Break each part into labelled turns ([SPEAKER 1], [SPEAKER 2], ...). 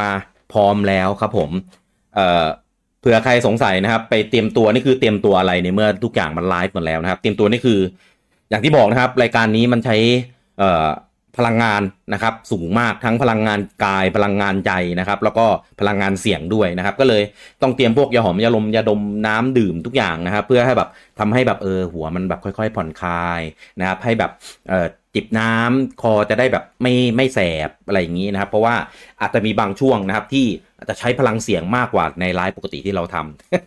[SPEAKER 1] มาพร้อมแล้วครับผมเอ่อเผื่อใครสงสัยนะครับ ไปเตรียมตัวนี่คือเตรียมตัวอะไรในเมื่อทุกอย่างมันไลฟ์หมดแล้วนะครับ เตรียมตัวนี่คือ อย่างที่บอกนะครับ รายการนี้มันใช้เอ่อพลังงานนะครับ สูงมากทั้งพลังงานกายพลังงานใจนะครับ แล้วก็พลังงานเสียงด้วยนะครับ ก็เลยต้องเตรียมพวกยาหอมยาลมยาดมน้ำดื่มทุกอย่างนะครับ เพื่อให้แบบทำให้แบบเออหัวมันแบบค่อย ๆ ผ่อนคลายนะครับ ให้แบบเอ่อ จิบน้ำคอจะได้แบบไม่ไม่แสบอะไรอย่างนี้นะครับ เพราะว่าอาจจะมีบางช่วงนะครับที่อาจจะใช้พลังเสียงมากกว่าในไลฟ์ปกติที่เราท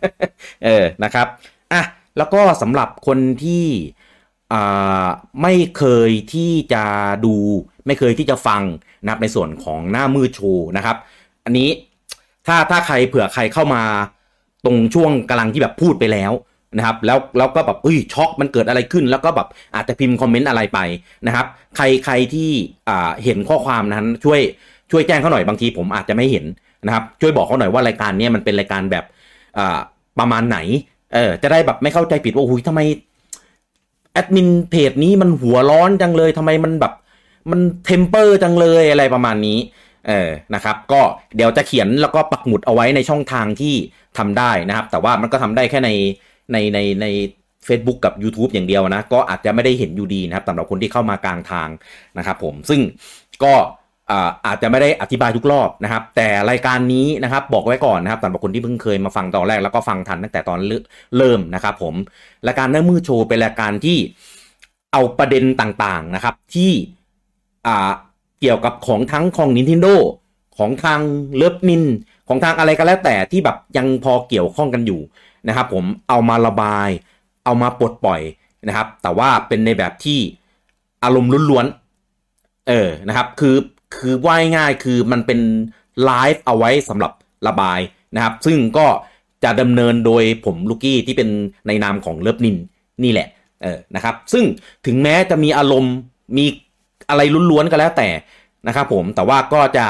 [SPEAKER 1] ำเออนะครับอะแล้วก็สำหรับคนที่อ่าไม่เคยที่จะดูไม่เคยที่จะฟังนะครับในส่วนของหน้ามือโชว์นะครับ อันนี้ถ้าถ้าใครเผื่อใครเข้ามาตรงช่วงกำลังที่แบบพูดไปแล้ว นะครับแล้วแล้วก็แบบเอ้ยช็อกมันเกิดอะไรขึ้น แล้วก็แบบอาจจะพิมพ์ comment อะไรไปนะครับใครใครที่อ่าเห็นข้อความนั้นช่วยช่วยแจ้งเขาหน่อยบางทีผมอาจจะไม่เห็นนะครับช่วยบอกเขาหน่อยว่ารายการนี้มันเป็นรายการแบบอ่าประมาณไหนเออจะได้แบบไม่เข้าใจผิดว่าหุยทำไมแอดมินเพจนี้มันหัวร้อนจังเลยทำไมมันแบบมัน temper จังเลยอะไรประมาณนี้เออนะครับ ก็เดี๋ยวจะเขียนแล้วก็ปักหมุดเอาไว้ในช่องทางที่ทำได้นะครับ แต่ว่ามันก็ทำได้แค่ใน ในในใน Facebook กับ YouTube อย่างเดียวนะ ก็อาจจะไม่ได้เห็นอยู่ดีนะครับสำหรับคนที่เข้ามากลางทางนะครับผมซึ่งก็อาจจะไม่ได้อธิบายทุกรอบนะครับ แต่รายการนี้นะครับบอกไว้ก่อนนะครับสำหรับคนที่เพิ่งเคยมาฟังตอนแรกแล้วก็ฟังทันตั้งแต่ตอนเริ่มนะครับผมรายการหน้ามือโชว์เป็นรายการที่เอาประเด็นต่างๆนะครับที่เกี่ยวกับของทั้งของ Nintendo ของทางเลิฟนินของทางอะไรก็แล้วแต่ที่แบบยังพอเกี่ยวข้องกันอยู่ นะครับผมเอามาระบาย เอามาปลดปล่อยนะครับ แต่ว่าเป็นในแบบที่อารมณ์ล้วนๆเออนะครับ คือคือว่ายง่ายคือมันเป็นไลฟ์เอาไว้สำหรับระบายนะครับ ซึ่งก็จะดำเนินโดยผมลูกี้ที่เป็นในนามของเลิฟนินนี่แหละเออนะครับ ซึ่งถึงแม้จะมีอารมณ์มีอะไรล้วนๆก็แล้วแต่นะครับผมแต่ว่าก็จะ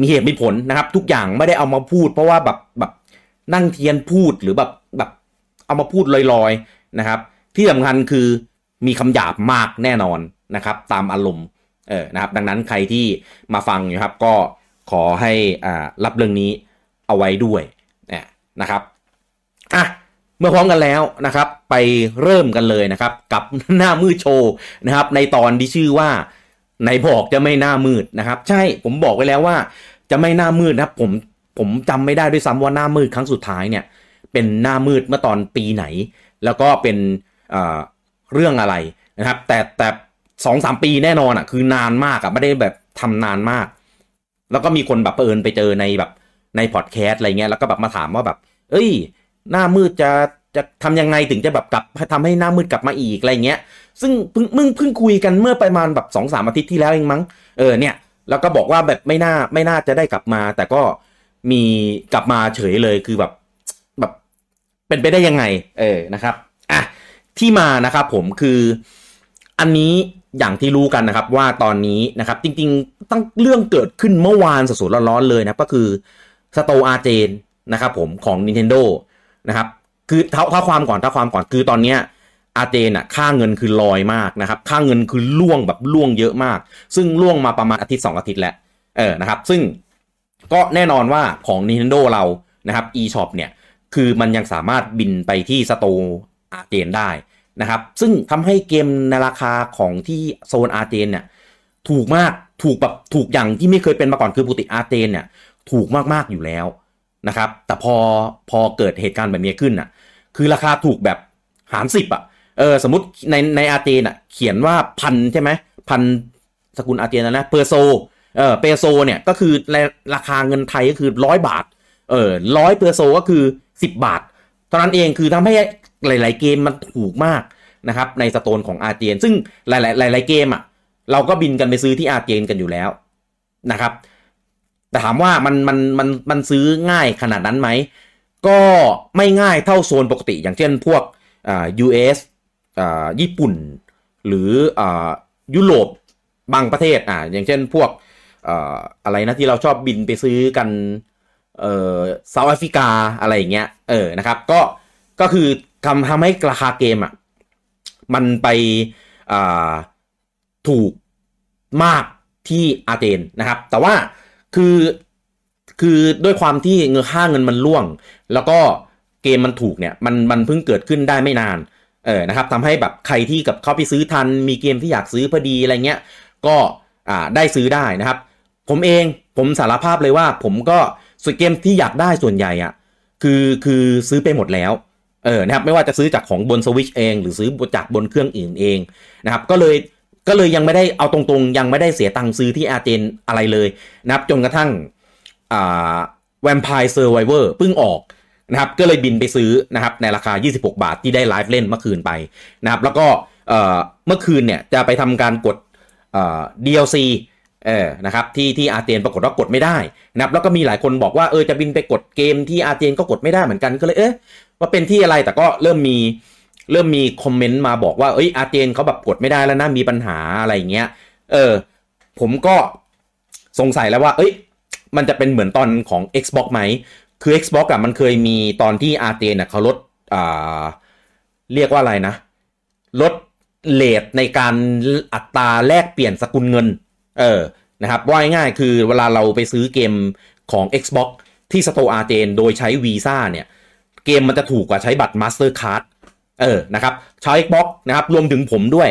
[SPEAKER 1] มีเหตุมีผลนะครับ ทุกอย่างไม่ได้เอามาพูด เพราะว่าแบบแบบ นั่งเทียนพูดหรือแบบแบบเอามาพูดลอยๆนะครับ ที่สำคัญคือมีคำหยาบมากแน่นอนนะครับ ตามอารมณ์เออนะครับ ดังนั้นใครที่มาฟังอยู่ครับ ก็ขอให้อ่ารับเรื่องนี้เอาไว้ด้วยนะครับอะเมื่อพร้อมกันแล้วนะครับ ไปเริ่มกันเลยนะครับ กับหน้ามืดโชว์นะครับ ในตอนที่ชื่อว่าในบอกจะไม่หน้ามืดนะครับ ใช่ผมบอกไว้แล้วว่า จะไม่หน้ามืดนะครับ ผม ผมจำไม่ได้ด้วยซ้ำว่าหน้ามืดครั้งสุดท้ายเนี่ย เป็นหน้ามืดเมื่อตอนปีไหน แล้วก็เป็นเรื่องอะไรนะครับ แต่แต่สองสามปีแน่นอนอะ คือนานมากอะไม่ได้แบบทำนานมาก แล้วก็มีคนแบบเปินไปเจอในแบบในพอดแคสต์อะไรเงี้ยแล้วก็แบบมาถามว่าแบบ เอ้ย หน้ามืดจะจะทำยังไงถึงจะแบบกลับทำให้หน้ามืดกลับมาอีกอะไรเงี้ย ซึ่งเพิ่งมึงเพิ่งคุยกันเมื่อประมาณแบบสองสามอาทิตย์ที่แล้วเองมั้งเออเนี่ย แล้วก็บอกว่าแบบไม่น่าไม่น่าจะได้กลับมา แต่ก็ มีกลับมาเฉยเลยคือแบบแบบเป็นไปได้ยังไง เออนะครับอะที่มานะครับผมคืออันนี้อย่างที่รู้กันนะครับว่าตอนนี้นะครับจริงๆตั้งเรื่องเกิดขึ้นเมื่อวานสดๆร้อนๆเลยนะก็คือสโตอาเจนนะครับผมของ Nintendo นะครับคือเท่าเท่าความก่อนเท่าความก่อนคือตอนเนี้ยอาเจนอะค่าเงินคือลอยมากนะครับค่าเงินคือล่วงแบบล่วงเยอะมาก ซึ่งล่วงมาประมาณอาทิตย์2อาทิตย์แล้วเออนะครับซึ่ง ก็แน่นอนว่าของ Nintendo เรานะครับ eShop เนี่ย คือมันยังสามารถบินไปที่สโตอาเจนได้นะครับ ซึ่งทำให้เกมในราคาของที่โซนอาเจนเนี่ย ถูกมากถูกแบบถูกอย่างที่ไม่เคยเป็นมาก่อนคือปกติอาเจนเนี่ย ถูกมากๆอยู่แล้วนะครับ แต่พอพอเกิดเหตุการณ์แบบนี้ขึ้นอะ คือราคาถูกแบบหารสิบอะเออสมมติในในอาเจนอะ เขียนว่าพันใช่ไหมพันสกุลอาเจนนะเปอร์โซ เออเปโซเนี่ยก็คือราคาเงินไทยก็คือร้อยบาท เออร้อยเปอร์โซก็คือสิบบาท เท่านั้นเองคือทำให้หลาย ๆ เกมมันถูกมากนะครับในสโตนของอาเจนซึ่งหลาย ๆ หลาย ๆ เกมอะเราก็บินกันไปซื้อที่อาเจนกันอยู่แล้วนะครับ แต่ถามว่ามันมันมันมันซื้อง่ายขนาดนั้นไหม ก็ไม่ง่ายเท่าโซนปกติ อย่างเช่นพวกอ่า US อ่าญี่ปุ่น หรืออ่ายุโรปบางประเทศอ่าอย่างเช่นพวก อะไรนะที่เราชอบบินไปซื้อกันเออเซาท์แอฟริกาอะไรอย่างเงี้ยเออนะครับก็ก็คือทำทำให้ราคาเกมอะมันไปอ่าถูกมากที่อาเจนนะครับ แต่ว่าคือคือด้วยความที่เงินค่าเงินมันล่วง แล้วก็เกมมันถูกเนี่ยมันมันเพิ่งเกิดขึ้นได้ไม่นานเออนะครับทำให้แบบใครที่กับเขาไปซื้อทัน มีเกมที่อยากซื้อพอดีอะไรเงี้ยก็อ่าได้ซื้อได้นะครับ ผมเองผมสารภาพเลยว่า ผมก็ส่วนเกมที่อยากได้ส่วนใหญ่อะคือคือซื้อไปหมดแล้วเออนะครับไม่ว่าจะซื้อจากของบนสวิชเอง หรือซื้อจากบนเครื่องอื่นเองนะครับก็เลยก็เลยยังไม่ได้เอาตรงๆ ยังไม่ได้เสียตังค์ซื้อที่อาร์เจนอะไรเลยนะครับจนกระทั่งอ่า Vampire Survivors เพิ่งออกนะครับก็เลยบินไปซื้อนะครับในราคา 26 บาทที่ได้ไลฟ์เล่นเมื่อคืนไปนะครับแล้วก็เมื่อคืนเนี่ยจะไปทำการกด DLC เออนะครับที่ที่อาร์เจนปรากฏว่ากดไม่ได้นะครับแล้วก็มีหลายคนบอกว่าเออจะบินไปกดเกมที่อาร์เจนก็กดไม่ได้เหมือนกันก็เลยเอ๊ะว่าเป็นที่อะไรแต่ก็เริ่มมีเริ่มมี comment มาบอกว่าเอ้ยอาร์เจนเขาแบบกดไม่ได้แล้วนะมีปัญหาอะไรเงี้ยเออผมก็สงสัยแล้วว่า เอ้ย มันจะเป็นเหมือนตอนของ Xbox ไหม คือ Xbox อะมันเคยมีตอนที่อาร์เจนเขาลดอ่าเรียกว่าอะไรนะ ลด rate ในการอัตราแลกเปลี่ยนสกุลเงิน เออนะครับว่าง่ายๆคือเวลาเราไปซื้อเกมของ Xbox ที่ store อาร์เจนโดยใช้วีซ่าเนี่ย เกมมันจะถูกกว่าใช้บัตร Mastercard เออนะครับใช้ Xbox นะครับรวมถึงผมด้วย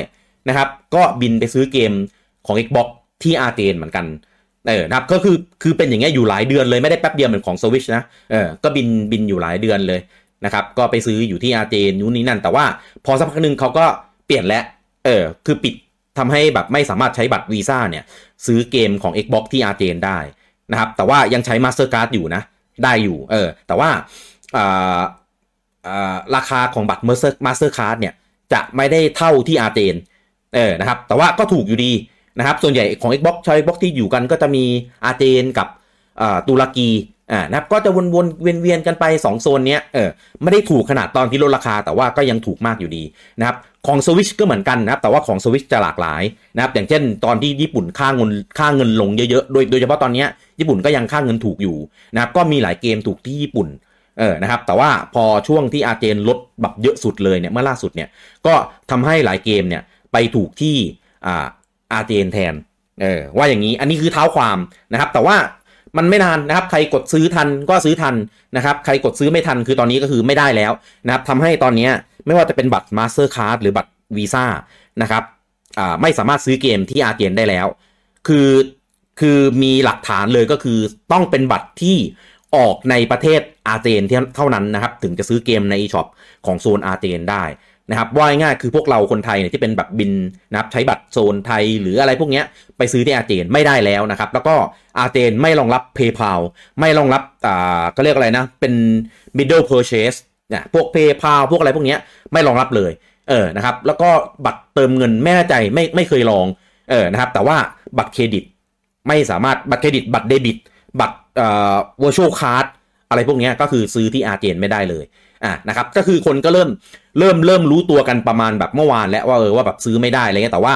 [SPEAKER 1] นะครับ ก็บินไปซื้อเกมของ Xbox ที่อาร์เจนเหมือนกันเออนะครับก็คือคือเป็นอย่างเงี้ยอยู่หลายเดือนเลยไม่ได้แป๊บเดียวเหมือนของ Switch นะเออก็บินบินอยู่หลายเดือนเลยนะครับก็ไปซื้ออยู่ที่อาร์เจนนู้นนี้นั่นแต่ว่าพอสักพักหนึ่งเขาก็เปลี่ยนแล้วเออคือปิด ทำให้แบบไม่สามารถใช้บัตรวีซ่าเนี่ย ซื้อเกมของ Xbox ที่อาร์เจนได้นะครับ แต่ว่ายังใช้ Mastercard อยู่นะ ได้อยู่ เออ แต่ว่าราคาของบัตร Master Mastercard เนี่ย จะไม่ได้เท่าที่อาร์เจนเออ นะครับ แต่ว่าก็ถูกอยู่ดีนะครับ ส่วนใหญ่ของ Xbox ใช้ Xbox ที่อยู่กันก็จะมีอาร์เจนกับตุรกีอ่านะครับก็จะวนๆเวียนๆกันไป 2 โซนเนี้ยเออไม่ได้ถูกขนาดตอนที่ลดราคาแต่ว่าก็ยังถูกมากอยู่ดีนะครับ ของสวิชก็เหมือนกันนะครับ แต่ว่าของสวิชจะหลากหลายนะครับ อย่างเช่น ตอนที่ญี่ปุ่นค่าเงินค่าเงินลงเยอะๆ โดยโดยเฉพาะตอนนี้ญี่ปุ่นก็ยังค่าเงินถูกอยู่นะครับ ก็มีหลายเกมถูกที่ญี่ปุ่นเออ นะครับ แต่ว่าพอช่วงที่อาร์เจนลดแบบเยอะสุดเลยเนี่ย เมื่อล่าสุดเนี่ย ก็ทำให้หลายเกมเนี่ยไปถูกที่อ่าอาร์เจนแทน เออ ว่าอย่างนี้ อันนี้คือเท้าความนะครับ แต่ว่ามันไม่นานนะครับ ใครกดซื้อทันก็ซื้อทันนะครับ ใครกดซื้อไม่ทันคือตอนนี้ก็คือไม่ได้แล้วนะครับทำให้ตอนนี้ ไม่ว่าจะเป็นบัตร Mastercard หรือบัตรวีซ่านะครับไม่สามารถซื้อเกมที่อาร์เจนได้แล้ว คือคือมีหลักฐานเลยก็คือต้องเป็นบัตรที่ออกในประเทศอาร์เจนเท่านั้นนะครับ ถึงจะซื้อเกมในช็อปของโซนอาร์เจนได้นะครับว่าง่ายคือพวกเราคนไทยเนี่ยที่เป็นแบบบินนะครับใช้บัตรโซนไทยหรืออะไรพวกนี้ไปซื้อที่อาร์เจนไม่ได้แล้วนะครับ แล้วก็อาร์เจนไม่รองรับ PayPal ไม่รองรับอ่าก็เรียกอะไรนะ เป็น middle purchase นี่ยพวก PayPal พวกอะไรพวกนี้ไม่รองรับเลยเออนะครับแล้วก็บัตรเติมเงินไม่แน่ใจไม่ไม่เคยลองเออนะครับแต่ว่าบัตรเครดิตไม่สามารถบัตรเครดิต บัตรเดบิต บัตรเอ่อ virtual card อะไรพวกนี้ก็คือซื้อที่อาร์เจนไม่ได้เลยอะนะครับก็คือคนก็เริ่มเริ่มเริ่มรู้ตัวกันประมาณแบบเมื่อวานแล้วว่าเออว่าแบบซื้อไม่ได้อะไรเงี้ยแต่ว่า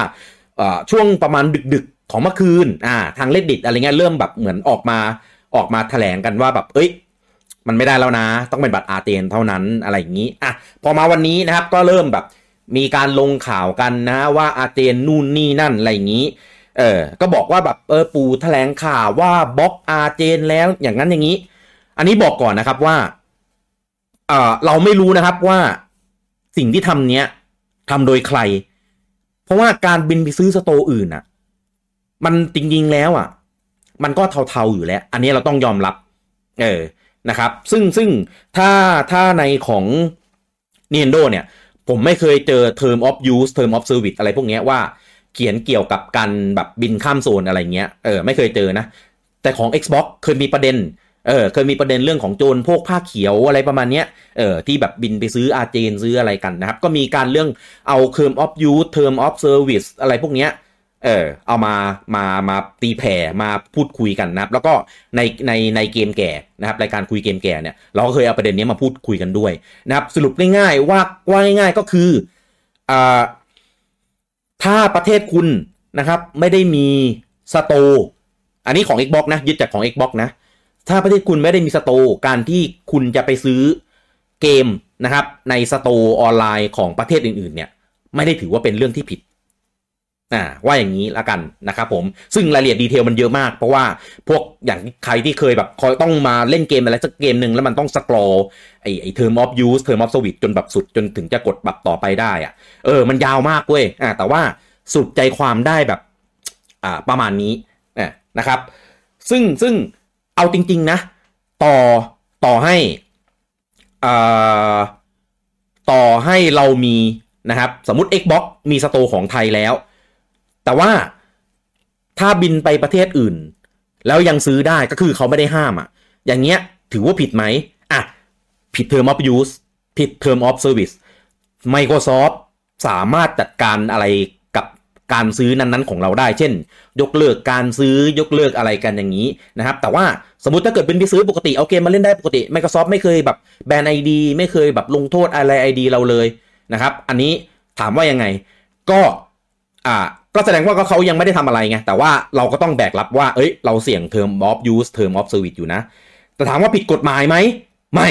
[SPEAKER 1] ช่วงประมาณดึกๆของเมื่อคืนอ่าทาง Reddit อะไรเงี้ยเริ่มแบบเหมือนออกมาออกมาแถลงกันว่าแบบเอ้ย มันไม่ได้แล้วนะ ต้องเป็นบัตรอาร์เจนเท่านั้นอะไรอย่างนี้อะพอมาวันนี้นะครับก็เริ่มแบบมีการลงข่าวกันนะว่าอาร์เจนนู่นนี่นั่นอะไรอย่างนี้เออก็บอกว่าแบบเออปูแถลงข่าวว่าบล็อกอาเจนแล้วอย่างนั้นอย่างนี้ อันนี้บอกก่อนนะครับว่าเออเราไม่รู้นะครับว่าสิ่งที่ทำเนี้ยทำโดยใคร เพราะว่าการบินไปซื้อสโตอื่นอะ มันจริงๆแล้วอะ มันก็เทาๆอยู่แล้ว อันนี้เราต้องยอมรับ เออ นะครับ ซึ่งซึ่งถ้าถ้าในของ Nintendo เนี่ย ผมไม่เคยเจอ term of use term of service อะไรพวกนี้ว่าเขียนเกี่ยวกับการแบบบินข้ามโซนอะไรเงี้ยเออไม่เคยเจอนะ แต่ของ Xbox เคยมีประเด็นเออเคยมีประเด็นเรื่องของโจรพวกผ้าเขียวอะไรประมาณเนี้ยเออที่แบบบินไปซื้ออาเจนซื้ออะไรกันนะครับ ก็มีการเรื่องเอา term of use term of service อะไรพวกเนี้ย เออเอามามามาตีแผ่มาพูดคุยกันนะครับแล้วก็ในในในเกมแก่นะครับรายการคุยเกมแก่เนี่ยเราก็เคยเอาประเด็นนี้มาพูดคุยกันด้วยนะครับสรุปง่ายๆว่าว่าง่ายๆก็คืออ่าถ้าประเทศคุณนะครับไม่ได้มี store อันนี้ของ Xbox นะยึดจากของ Xbox นะถ้าประเทศคุณไม่ได้มี store การที่คุณจะไปซื้อเกมนะครับใน store ออนไลน์ของประเทศอื่นๆเนี่ยไม่ได้ถือว่าเป็นเรื่องที่ผิด อ่าว่าอย่างนี้แล้วกันนะครับผมซึ่งรายละเอียด detail มันเยอะมาก เพราะว่าพวกอย่างใครที่เคยแบบคอยต้องมาเล่นเกมอะไรสักเกมหนึ่งแล้วมันต้อง scrollไอไอ term of use term of service จนแบบสุดจนถึงจะกดแบบต่อไปได้อะเออมันยาวมากเว้ยอ่าแต่ว่าสุดใจความได้แบบอ่าประมาณนี้นะครับ ซึ่งซึ่งเอาจริง ๆ นะ ต่อต่อให้อ่าต่อให้เรามีนะครับ สมมติ Xbox มี store ของไทยแล้ว แต่ว่าถ้าบินไปประเทศอื่น แล้วยังซื้อได้ก็คือเขาไม่ได้ห้ามอะ่ะ อย่างเงี้ยถือว่าผิดไหมอะ ผิด Term of Use ผิด Term of Service Microsoft สามารถจัดการอะไรกับการซื้อนั้นๆของเราได้ เช่น ยกเลิกการซื้อยกเลิกอะไรกันอย่างนี้นะครับ แต่ว่าสมมติถ้าเกิดเป็นไปซื้อปกติเอาเกมมาเล่นได้ปกติ Microsoft ไม่เคยแบบแบนไอดีไม่เคยแบบลงโทษอะไรไอดีเราเลยนะครับ อันนี้ถามว่ายังไง ก็ อ่าก็แสดงว่าก็เขายังไม่ได้ทำอะไรไง แต่ว่าเราก็ต้องแบกรับว่า เอ้ย เราเสี่ยง term of use term of service อยู่นะ แต่ถามว่าผิดกฎหมายไหม ไม่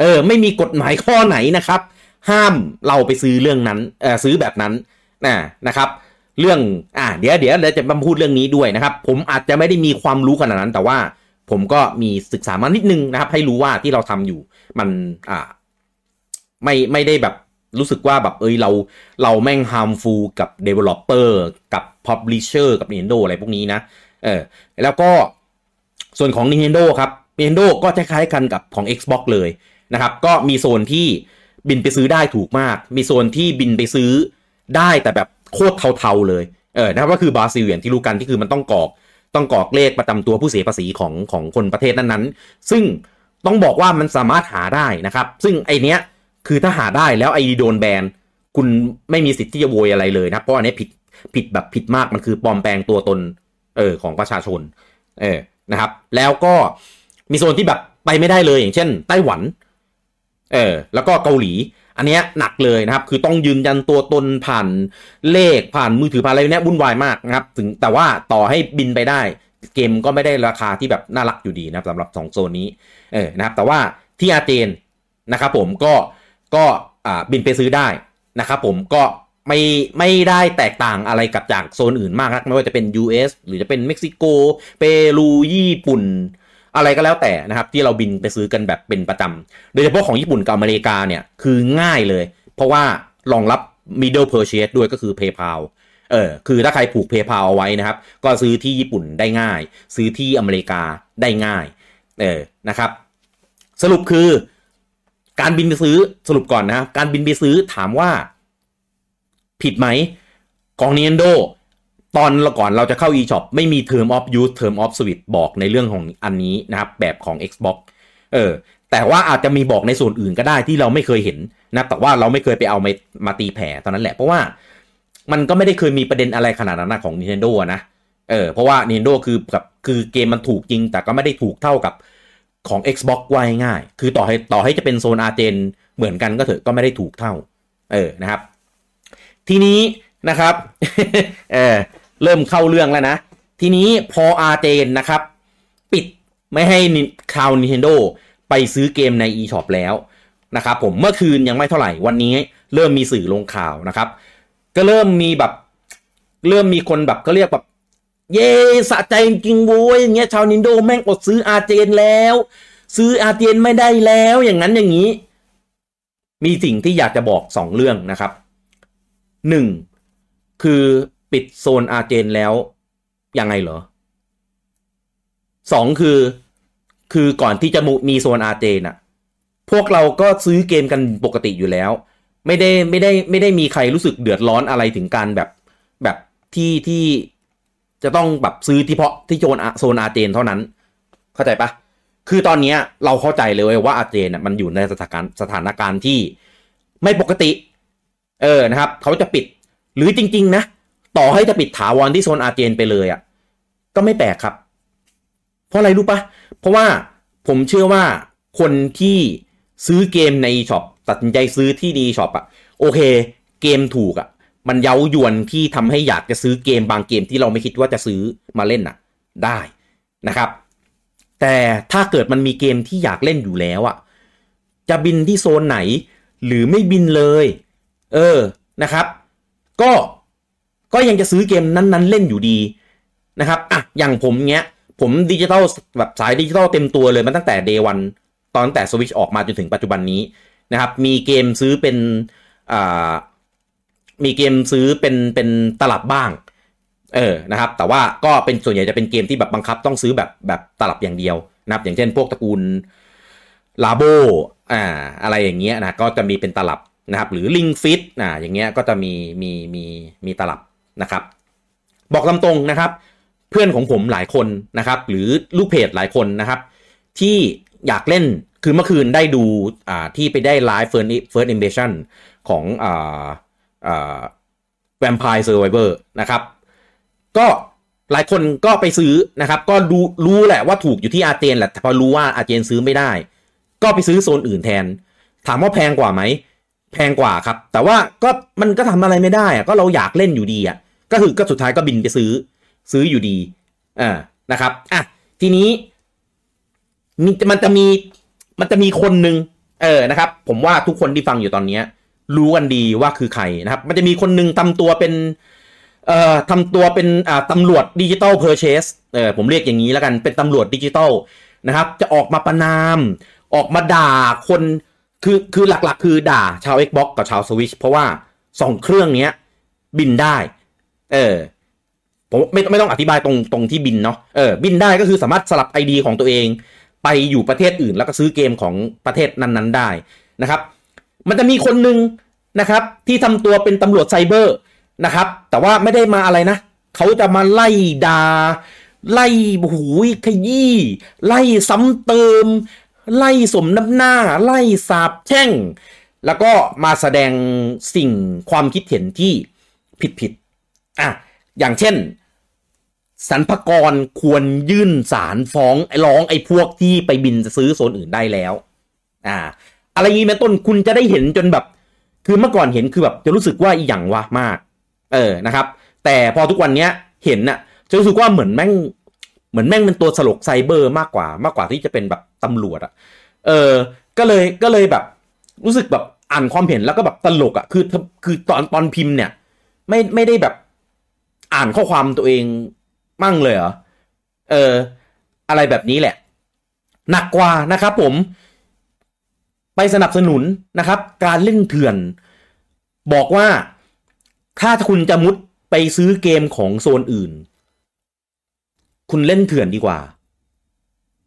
[SPEAKER 1] เออ ไม่มีกฎหมายข้อไหนนะครับ ห้ามเราไปซื้อเรื่องนั้น เออซื้อแบบนั้นนะนะครับ เรื่อง อ่า เดี๋ยวเดี๋ยวเราจะมาพูดเรื่องนี้ด้วยนะครับ ผมอาจจะไม่ได้มีความรู้ขนาดนั้น แต่ว่าผมก็มีศึกษามานิดนึงนะครับ ให้รู้ว่าที่เราทำอยู่ มัน อ่า ไม่ ไม่ได้แบบ รู้สึกว่าแบบเอ้ยเราเราแม่ง harmful กับ developer กับ publisher กับ Nintendo อะไรพวกนี้นะเออแล้วก็ส่วนของ Nintendo ครับ Nintendo ก็คล้ายๆกันกับของ Xbox เลยนะครับ ก็มีโซนที่บินไปซื้อได้ถูกมาก มีโซนที่บินไปซื้อได้แต่แบบโคตรเทาๆเลยเออนะครับก็คือบราซิลอย่างที่รู้กันที่คือมันต้องกรอกต้องกรอกเลขประจำตัวผู้เสียภาษีของของคนประเทศนั้นๆ ซึ่งต้องบอกว่ามันสามารถหาได้นะครับ ซึ่งไอเนี้ย คือถ้าหาได้แล้วไอโดนแบนคุณไม่มีสิทธิ์ที่จะโวยอะไรเลยนะเพราะอันนี้ผิดผิดแบบผิดมากมันคือปลอมแปลงตัวตนเออของประชาชนเออนะครับ แล้วก็มีโซนที่แบบไปไม่ได้เลยอย่างเช่น ไต้หวันเออแล้วก็เกาหลี อันเนี้ยหนักเลยนะครับ คือต้องยืนยันตัวตนผ่านเลขผ่านมือถือผ่านอะไรเนี้ยวุ่นวายมากนะครับ ถึงแต่ว่าต่อให้บินไปได้ เกมก็ไม่ได้ราคาที่แบบน่ารักอยู่ดีนะสำหรับ 2 โซนนี้เออนะครับ แต่ว่าที่อาเจนนะครับผมก็ ก็บินไปซื้อได้นะครับผมก็ไม่ไม่ได้แตกต่างอะไรกับจากโซนอื่นมากนะไม่ว่าจะเป็น US หรือจะเป็นเม็กซิโก เปรูญี่ปุ่น อะไรก็แล้วแต่นะครับที่เราบินไปซื้อกันแบบเป็นประจำโดยเฉพาะของญี่ปุ่นกับอเมริกาเนี่ยคือง่ายเลย เพราะว่ารองรับ middle purchase ด้วยก็คือ PayPal เออคือถ้าใครผูก PayPal เอาไว้นะครับ ก็ซื้อที่ญี่ปุ่นได้ง่าย ซื้อที่อเมริกาได้ง่ายเออนะครับ สรุปคือ การบินไปซื้อสรุปก่อนนะการบินไปซื้อถามว่า ผิดไหมของ Nintendo ตอนก่อนเราจะเข้า eShop ไม่มี Term of Use Term of Service บอกในเรื่องของอันนี้นะครับ แบบของ Xbox เออ แต่ว่าอาจจะมีบอกในส่วนอื่นก็ได้ที่เราไม่เคยเห็นนะแต่ว่าเราไม่เคยไปเอามามาตีแผ่ตอนนั้นแหละ เพราะว่ามันก็ไม่ได้เคยมีประเด็นอะไรขนาดนั้นของ Nintendo นะเออเพราะว่า Nintendo คือกับคือเกมมันถูกจริง แต่ก็ไม่ได้ถูกเท่ากับ ของ Xbox ไว้ง่าย คือต่อให้ต่อให้จะเป็นโซนอาร์เจนเหมือนกันก็เถอะก็ไม่ได้ถูกเท่า เออนะครับ ทีนี้นะครับเออเริ่มเข้าเรื่องแล้วนะ ทีนี้พออาร์เจนนะครับ ปิดไม่ให้คาว Nintendo ไปซื้อเกมใน eShop แล้วนะครับผมเมื่อคืนยังไม่เท่าไหร่วันนี้เริ่มมีสื่อลงข่าวนะครับ ก็เริ่มมีแบบ เริ่มมีคนแบบก็เรียกแบบ เย่สะใจจริงโว้ยอย่างเงี้ยชาวนินโดแม่งอดซื้ออาเจนแล้ว ซื้ออาเจนไม่ได้แล้วอย่างนั้นอย่างนี้ มีสิ่งที่อยากจะบอกสองเรื่องนะครับหนึ่งคือปิดโซนอาเจนแล้ว ยังไงเหรอสองคือ คือก่อนที่จะมีโซนอาเจนอะพวกเราก็ซื้อเกมกันปกติอยู่แล้ว ไม่ได้ไม่ได้ไม่ได้มีใครรู้สึกเดือดร้อนอะไรถึงการแบบแบบที่ที่ จะต้องแบบซื้อที่เพาะที่โซนโซนอาเจนเท่านั้น เข้าใจปะคือตอนนี้เราเข้าใจเลยว่าอาเจนมันอยู่ในสถานการณ์สถานการณ์ที่ไม่ปกติ เออนะครับ เขาจะปิด หรือจริง ๆ นะ ต่อให้จะปิดถาวรที่โซนอาเจนไปเลยอะ่ะ ก็ไม่แปลกครับ เพราะอะไรรู้ปะเพราะว่าผมเชื่อว่าคนที่ซื้อเกมในช็อปตัดสินใจซื้อที่ดีช็อปอะโอเค เกมถูกอะ มันเย้ายวนที่ทำให้อยากจะซื้อเกมบางเกมที่เราไม่คิดว่าจะซื้อมาเล่นน่ะ ได้นะครับ แต่ถ้าเกิดมันมีเกมที่อยากเล่นอยู่แล้วอะจะบินที่โซนไหน หรือไม่บินเลย เออนะครับ ก็ก็ยังจะซื้อเกมนั้นๆ เล่นอยู่ดีนะครับอะอย่างผมเนี้ย ผมดิจิตอลแบบสายดิจิตอลเต็มตัวเลยมันตั้งแต่ day one ตอนแต่สวิชออกมาจนถึงปัจจุบันนี้นะครับ มีเกมซื้อเป็นอ่า มีเกมซื้อเป็นเป็นตลับบ้าง เออนะครับ แต่ว่าก็เป็นส่วนใหญ่จะเป็นเกมที่แบบบังคับต้องซื้อแบบแบบตลับอย่างเดียวนะครับ อย่างเช่นพวกตระกูล Labo อ่า อะไรอย่างเงี้ยนะก็จะมีเป็นตลับนะครับ หรือ Ring Fit อ่าอย่างเงี้ยก็จะมีมีมีมีตลับนะครับ บอกลำตรงนะครับ เพื่อนของผมหลายคนนะครับ หรือลูกเพจหลายคนนะครับ ที่อยากเล่นคือเมื่อคืนได้ดูอ่าที่ไปได้ live first first impression ของอ่า Vampire Survivor นะครับ ก็หลายคนก็ไปซื้อนะครับ ก็รู้รู้แหละว่าถูกอยู่ที่อาเจนแหละแต่พอรู้ว่าอาเจนซื้อไม่ได้ ก็ไปซื้อโซนอื่นแทน ถามว่าแพงกว่าไหมแพงกว่าครับ แต่ว่าก็มันก็ทำอะไรไม่ได้อะก็เราอยากเล่นอยู่ดีอะก็คือก็สุดท้ายก็บินไปซื้อซื้ออยู่ดีอ่านะครับอะทีนี้มีมันจะมีมันจะมีคนหนึ่งเออนะครับ ผมว่าทุกคนที่ฟังอยู่ตอนเนี้ย รู้กันดีว่าคือใครนะครับ มันจะมีคนหนึ่งทำตัวเป็นเอ่อทำตัวเป็นอ่าตำรวจ digital purchase เออผมเรียกอย่างนี้แล้วกันเป็นตำรวจดิจิตอลนะครับ จะออกมาประณาม ออกมาด่าคนคือคือหลักๆ คือด่าชาว Xbox กับชาว Switch เพราะว่าสองเครื่องเนี้ย บินได้ เออผมไม่ไม่ต้องอธิบายตรงตรงที่บินเนาะเออบินได้ก็คือสามารถสลับ ID ของตัวเอง ไปอยู่ประเทศอื่นแล้วก็ซื้อเกมของประเทศนั้นๆได้นะครับ มันจะมีคนหนึ่งนะครับ ที่ทำตัวเป็นตำรวจไซเบอร์นะครับ แต่ว่าไม่ได้มาอะไรนะเขาจะมาไล่ดา่าไล่หูยขยี้ไล่ซ้ำเติม ไล่สมน้ำหน้า ไล่สาบแช่ง แล้วก็มาแสดงสิ่งความคิดเห็นที่ผิดผิดๆอะอย่างเช่นสรรพกรควรยื่นสารฟ้องร้องไอ้พวกที่ไปบินจะซื้อโซนอื่นได้แล้ว อ่า อะไรอย่างนี้เป็นต้นคุณจะได้เห็นจนแบบ คือเมื่อก่อนเห็นคือแบบจะรู้สึกว่าอีหยังวะมาก เออนะครับ แต่พอทุกวันเนี้ยเห็นน่ะจะรู้สึกว่าเหมือนแม่งเหมือนแม่งเป็นตัวสลกไซเบอร์มากกว่ามากกว่าที่จะเป็นแบบตำรวจอะเออ ก็เลยก็เลยแบบ รู้สึกแบบอ่านความเห็นแล้วก็แบบตลกอะคือคือตอนตอนพิมพ์เนี่ย ไม่ไม่ได้แบบอ่านข้อความตัวเองมั่งเลยเหรอเออ อะไรแบบนี้แหละ หนักกว่านะครับผม ไปสนับสนุนนะครับ การเล่นเถื่อน บอกว่าถ้าคุณจะมุดไปซื้อเกมของโซนอื่น คุณเล่นเถื่อนดีกว่า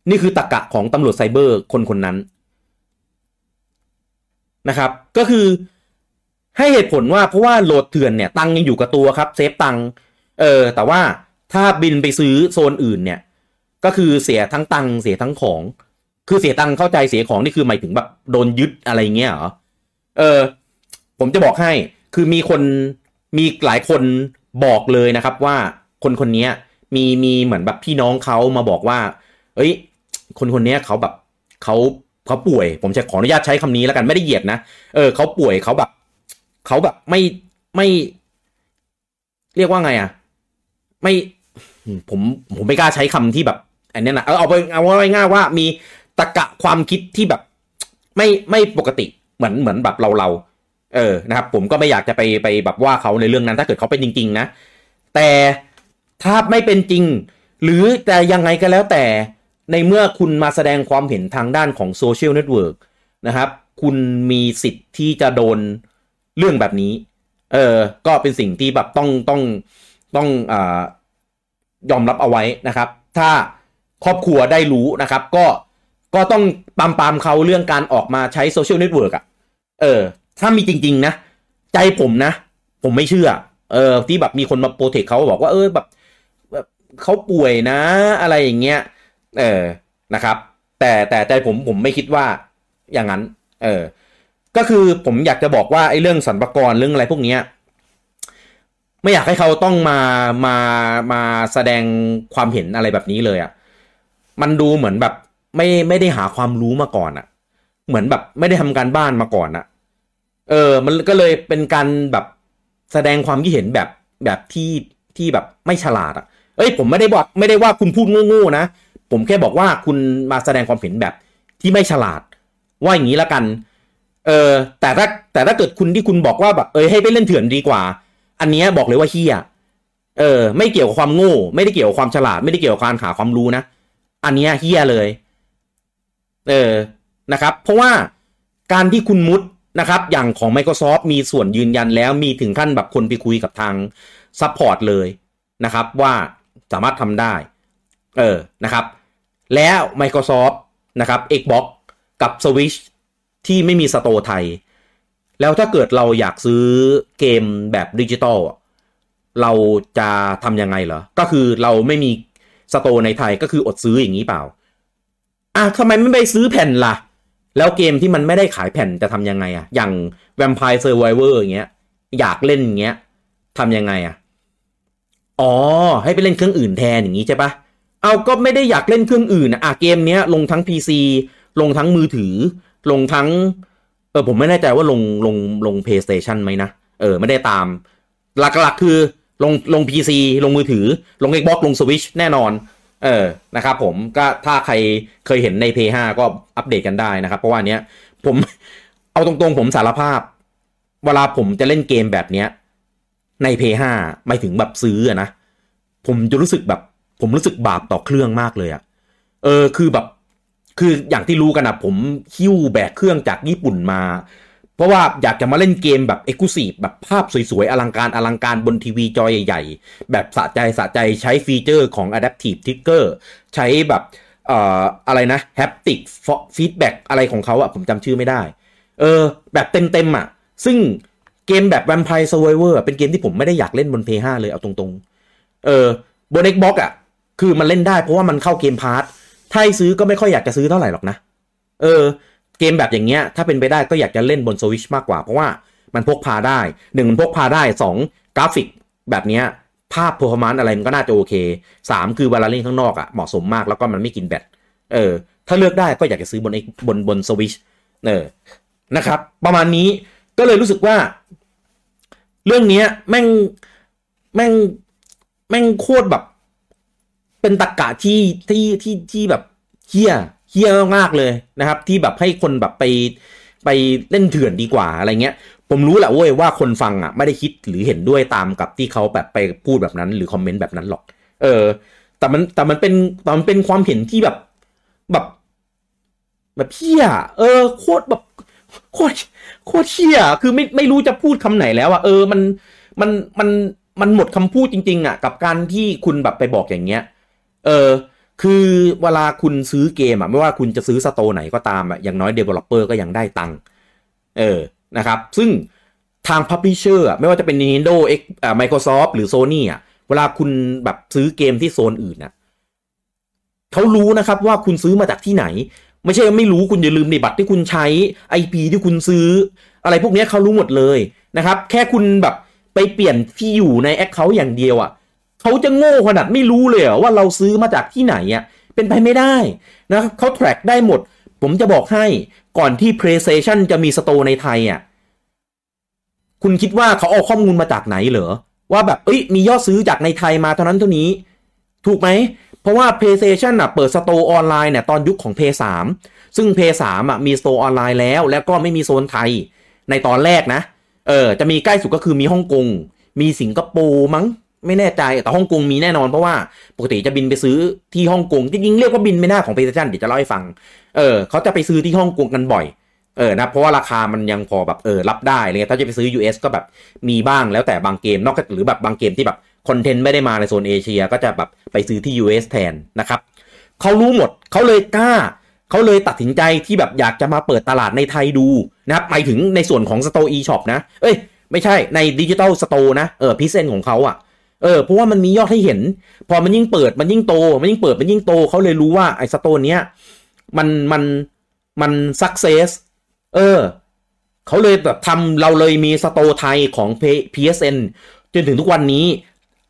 [SPEAKER 1] นี่คือตะกะของตำรวจไซเบอร์คนคนนั้นนะครับ ก็คือให้เหตุผลว่าเพราะว่าโหลดเถื่อนเนี่ยตังยังอยู่กับตัวครับเซฟตังเออแต่ว่าถ้าบินไปซื้อโซนอื่นเนี่ย ก็คือเสียทั้งตังเสียทั้งของ คือเสียตังค์เข้าใจเสียของนี่คือหมายถึงแบบโดนยึดอะไรเงี้ยเหรอเออ ผมจะบอกให้คือมีคนมีหลายคนบอกเลยนะครับว่าคนคนนี้มีมีเหมือนแบบพี่น้องเขามาบอกว่า เอ้ย คนคนนี้เขาแบบเขาเขาป่วย ผมจะขออนุญาตใช้คำนี้แล้วกันไม่ได้เหยียดนะเออเขาป่วยเขาแบบเขาแบบไม่ไม่ เรียกว่าไงอะ่ะ ไม่ผมผมไม่กล้าใช้คำที่แบบอันนี้นะเอาเอาไปเอาไว้ง่ายว่ามี ตรรกะความคิดที่แบบไม่ไม่ปกติเหมือนเหมือนแบบเราเราเออนะครับ ผมก็ไม่อยากจะไปไปแบบว่าเขาในเรื่องนั้น ถ้าเกิดเขาเป็นจริง ๆ นะ แต่ถ้าไม่เป็นจริง หรือแต่ยังไงก็แล้วแต่ในเมื่อคุณมาแสดงความเห็นทางด้านของโซเชียลเน็ตเวิร์กนะครับ คุณมีสิทธิ์ที่จะโดนเรื่องแบบนี้ เออ ก็เป็นสิ่งที่แบบต้องต้องต้องอ่ายอมรับเอาไว้นะครับ ถ้าครอบครัวได้รู้นะครับ ก็ ก็ต้องปรามปรามเขาเรื่องการออกมาใช้โซเชียลเน็ตเวิร์กอะ เออ ถ้ามีจริง ๆ นะ ใจผมนะ ผมไม่เชื่อ เออ ที่แบบมีคนมา protect เขาบอกว่าเออแบบแบบเขาป่วยนะ อะไรอย่างเงี้ย เออ นะครับ แต่แต่ใจผมผมไม่คิดว่าอย่างนั้น เออ ก็คือผมอยากจะบอกว่าไอ้เรื่องสรรพากรเรื่องอะไรพวกเนี้ยไม่อยากให้เขาต้องมามามาแสดงความเห็นอะไรแบบนี้เลยอะ่ะ มันดูเหมือนแบบ ไม่ไม่ได้หาความรู้มาก่อนอะ่ะเหมือนแบบไม่ได้ทำการบ้านมาก่อนอะ่ะเออ มันก็เลยเป็นการแบบแสดงความคิดเห็นแบบแบบที่ที่แบบไม่ฉลาดอะ่ะเอ้ยผมไม่ได้บอกไม่ได้ว่าคุณพูดโง่ๆนะผมแค่บอกว่าคุณมาแสดงความเห็นแบบที่ไม่ฉลาด ว่าอย่างนี้ละกัน เออแต่ถ้าแต่ถ้าเกิดคุณที่คุณบอกว่าแบบเออให้ไปเล่นเถื่อนดีกว่า อันนี้บอกเลยว่าเฮียเออ ไม่เกี่ยวกับความโง่ ไม่ได้เกี่ยวกับความฉลาด ไม่ได้เกี่ยวกับการหาความรู้นะ อันเนี้ยเฮียเลย เออนะครับ เพราะว่าการที่คุณมุดนะครับอย่างของ Microsoft มีส่วนยืนยันแล้วมีถึงขั้นแบบคนไปคุยกับทางsupport เลยนะครับ ว่าสามารถทำได้ เออนะครับ แล้ว Microsoft นะครับ Xbox กับ Switch ที่ไม่มี store ไทย แล้วถ้าเกิดเราอยากซื้อเกมแบบดิจิตอลเราจะทำยังไงเหรอ ก็คือเราไม่มี store ในไทยก็คืออดซื้ออย่างนี้เปล่า อะทำไมไม่ไปซื้อแผ่นล่ะ แล้วเกมที่มันไม่ได้ขายแผ่นจะทำยังไงอะอย่าง Vampire Survivor อย่างเงี้ย อยากเล่นอย่างเงี้ยทำยังไงอะอ๋อ ให้ไปเล่นเครื่องอื่นแทนอย่างนี้ใช่ปะเอาก็ไม่ได้อยากเล่นเครื่องอื่นอะเกมเนี้ยลงทั้ง PC ลงทั้งมือถือ ลงทั้ง เออผมไม่แน่ใจว่าลงลงลง PlayStation ไหมนะ เออ ไม่ได้ตาม หลักๆคือลงลง PC ลงมือถือ ลง Xbox ลง Switch แน่นอน เออนะครับผมก็ถ้าใครเคยเห็นใน p 5ก็อัปเดตกันได้นะครับ เพราะว่าเนี้ยผมเอาตรงๆผมสารภาพ เวลาผมจะเล่นเกมแบบเนี้ย ใน p 5ไม่ถึงแบบซื้อนะ ผมจะรู้สึกแบบ ผมรู้สึกบาปต่อเครื่องมากเลยอะเออคือแบบ คืออย่างที่รู้กันนะผมคิ้วแบกเครื่องจากญี่ปุ่นมา เพราะว่าอยากจะมาเล่นเกมแบบเอ็กซ์คลูซีฟแบบภาพสวยๆ อลังการอลังการบนทีวีจอใหญ่ๆ แบบสะใจสะใจใช้ฟีเจอร์ของ Adaptive Trigger ใช้แบบเอ่ออะไรนะ Haptic Feedback อะไรของเขาอะผมจำชื่อไม่ได้ เออ แบบเต็มๆอะซึ่งเกมแบบ Vampire Survivor เป็นเกมที่ผมไม่ได้อยากเล่นบน PS5 เลยเอาตรงๆ เออบน Xbox อะคือมันเล่นได้เพราะว่ามันเข้า Game Pass ถ้าซื้อก็ไม่ค่อยอยากจะซื้อเท่าไหร่หรอกนะ เออ เกมแบบอย่างเงี้ยถ้าเป็นไปได้ก็อยากจะเล่นบนสวิชมากกว่า เพราะว่ามันพกพาได้หนึ่งมันพกพาได้สองกราฟิกแบบเนี้ยภาพ performance อะไรมันก็น่าจะโอเคสามคือเวลาเล่นข้างนอกอะ่ะเหมาะสมมากแล้วก็มันไม่กินแบตเออ ถ้าเลือกได้ก็อยากจะซื้อบนบนบนสวิชเออนะครับ ประมาณนี้ก็เลยรู้สึกว่า เรื่องเนี้ยแม่งแม่งแม่งโคตรแบบ เป็นตรรกะที่ที่ที่ที่แบบเหี้ย เหี้ยมากๆเลยนะครับ ที่แบบให้คนแบบไปไปเล่นเถื่อนดีกว่าอะไรเงี้ย ผมรู้แหละเว้ยว่าคนฟังอะไม่ได้คิดหรือเห็นด้วยตามกับที่เขาแบบไปพูดแบบนั้น หรือคอมเมนต์แบบนั้นหรอก เออ แต่มันแต่มันเป็นแต่มันเป็นความเห็นที่แบบแบบแบบเฮี้ยเออโคตรแบบโคตรโคตรเฮี้ยคือไม่ไม่รู้จะพูดคำไหนแล้วอะเออมันมันมันมันหมดคำพูดจริง ๆอะกับการที่คุณแบบไปบอกอย่างเงี้ย เออ คือเวลาคุณซื้อเกมอะไม่ว่าคุณจะซื้อสโตไหนก็ตามอะอย่างน้อย Developer ก็ยังได้ตังค์เออนะครับ ซึ่งทาง Publisher อะไม่ว่าจะเป็น Nintendo X อ่า Microsoft หรือ Sony อะเวลาคุณแบบซื้อเกมที่โซนอื่นน่ะเขารู้นะครับว่าคุณซื้อมาจากที่ไหน ไม่ใช่ไม่รู้คุณอย่าลืมในบัตรที่คุณใช้ IP ที่คุณซื้อ อะไรพวกนี้เขารู้หมดเลยนะครับ แค่คุณแบบไปเปลี่ยนที่อยู่ในแอคเคาท์อย่างเดียวอะ เขาจะโง่ขนาดไม่รู้เลยว่าเราซื้อมาจากที่ไหนอะเป็นไปไม่ได้นะครับเขา track ได้หมด ผมจะบอกให้ก่อนที่ PlayStation จะมี store ในไทยอะคุณคิดว่าเขาเอาข้อมูลมาจากไหนเหรอ ว่าแบบเอ้ยมียอดซื้อจากในไทยมาเท่านั้นเท่านี้ ถูกไหม เพราะว่า PlayStation อะเปิด store ออนไลน์เนี่ยตอนยุคของ p 3ซึ่ง p 3อะมี store ออนไลน์แล้ว แล้วก็ไม่มีโซนไทยในตอนแรกนะ เออจะมีใกล้สุดก็คือมีฮ่องกง มีสิงคโปร์มั้ง ไม่แน่ใจแต่ฮ่องกงมีแน่นอนเพราะว่าปกติจะบินไปซื้อที่ฮ่องกงจริงๆเรียกว่าบินไม่น่าของ PlayStation เดี๋ยวจะเล่าให้ฟังเออเขาจะไปซื้อที่ฮ่องกงกันบ่อยเออนะเพราะว่าราคามันยังพอแบบเออรับได้เลยถ้าจะไปซื้อ US ก็แบบมีบ้างแล้วแต่บางเกมนอกจากหรือแบบบางเกมที่แบบคอนเทนต์ไม่ได้มาในโซนเอเชียก็จะแบบไปซื้อที่ US แทนนะครับเขารู้หมดเขาเลยกล้าเขาเลยตัดสินใจที่แบบอยากจะมาเปิดตลาดในไทยดูนะครับไปถึงในส่วนของ Store eShop นะ เอ้ย ไม่ใช่ในดิจิ t a ลสโตร์นะเออพิเศษของเขาอะ่ะ เออเพราะว่ามันมียอดให้เห็น พอมันยิ่งเปิดมันยิ่งโต มันยิ่งเปิดมันยิ่งโตเขาเลยรู้ว่าไอ้สโตร์เนี้ยมันมันมันสักเซสเออเขาเลยแบบทำเราเลยมีสโตไทยของ PSN จนถึงทุกวันนี้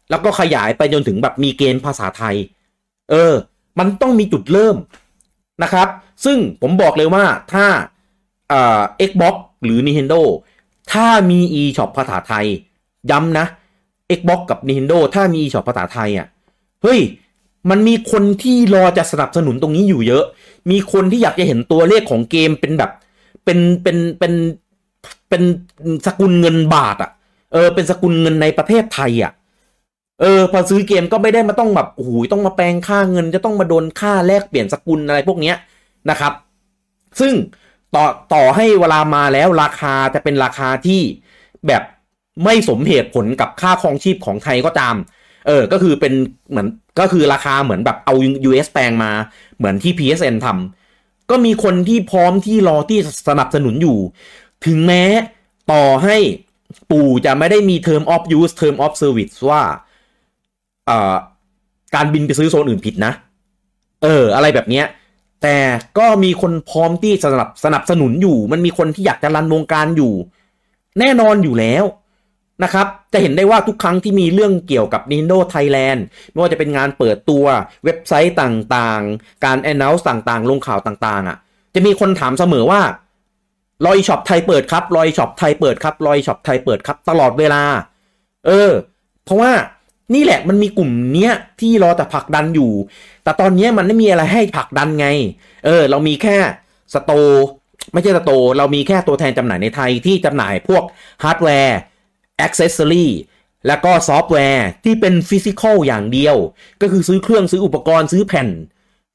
[SPEAKER 1] แล้วก็ขยายไปจนถึงแบบมีเกณฑ์ภาษาไทย เออ มันต้องมีจุดเริ่มนะครับ ซึ่งผมบอกเลยว่าถ้าเอ่า Xbox หรือ Nintendo ถ้ามี eShop ภาษาไทย ย้ำนะ Xbox กับ Nintendo ถ้ามี eShop ภาษาไทยอะเฮ้ยมันมีคนที่รอจะสนับสนุนตรงนี้อยู่เยอะ มีคนที่อยากจะเห็นตัวเลขของเกมเป็นแบบเป็นเป็นเป็นเป็นสกุลเงินบาทอะ เออ เป็นสกุลเงินในประเทศไทยอะ เออ พอซื้อเกมก็ไม่ได้มาต้องแบบโอ้โหต้องมาแปลงค่าเงิน จะต้องมาโดนค่าแลกเปลี่ยนสกุลอะไรพวกเนี้ยนะครับ ซึ่งต่อต่อให้เวลามาแล้วราคาจะเป็นราคาที่แบบ ไม่สมเหตุผลกับค่าครองชีพของไทยก็ตาม เออ ก็คือเป็นเหมือนก็คือราคาเหมือนแบบเอา US แปลงมาเหมือนที่ PSN ทำก็มีคนที่พร้อมที่รอที่สนับสนุนอยู่ ถึงแม้ต่อให้ปู่จะไม่ได้มี term of use term of service ว่าเอ่อการบินไปซื้อโซนอื่นผิดนะ เออ อะไรแบบเนี้ย แต่ก็มีคนพร้อมที่สนับสนับสนุนอยู่ มันมีคนที่อยากจะ run วงการอยู่ แน่นอนอยู่แล้ว นะครับ จะเห็นได้ว่าทุกครั้งที่มีเรื่องเกี่ยวกับ Nintendo Thailand ไม่ว่าจะเป็นงานเปิดตัวเว็บไซต์ต่างๆ การ announce ต่างๆ ลงข่าวต่างๆอะ จะมีคนถามเสมอว่า รอ eShop ไทยเปิดครับ รอ eShop ไทยเปิดครับ รอ eShop ไทยเปิดครับ ตลอดเวลา เออ เพราะว่านี่แหละมันมีกลุ่มเนี้ยที่รอแต่ผลักดันอยู่ แต่ตอนนี้มันไม่มีอะไรให้ผลักดันไง เออ เรามีแค่ store ไม่ใช่ store เรามีแค่ตัวแทนจำหน่ายในไทยที่จำหน่ายพวกฮาร์ดแวร์ accessory แล้วก็ซอฟต์แวร์ที่เป็น physical อย่างเดียว ก็คือซื้อเครื่องซื้ออุปกรณ์ซื้อแผ่น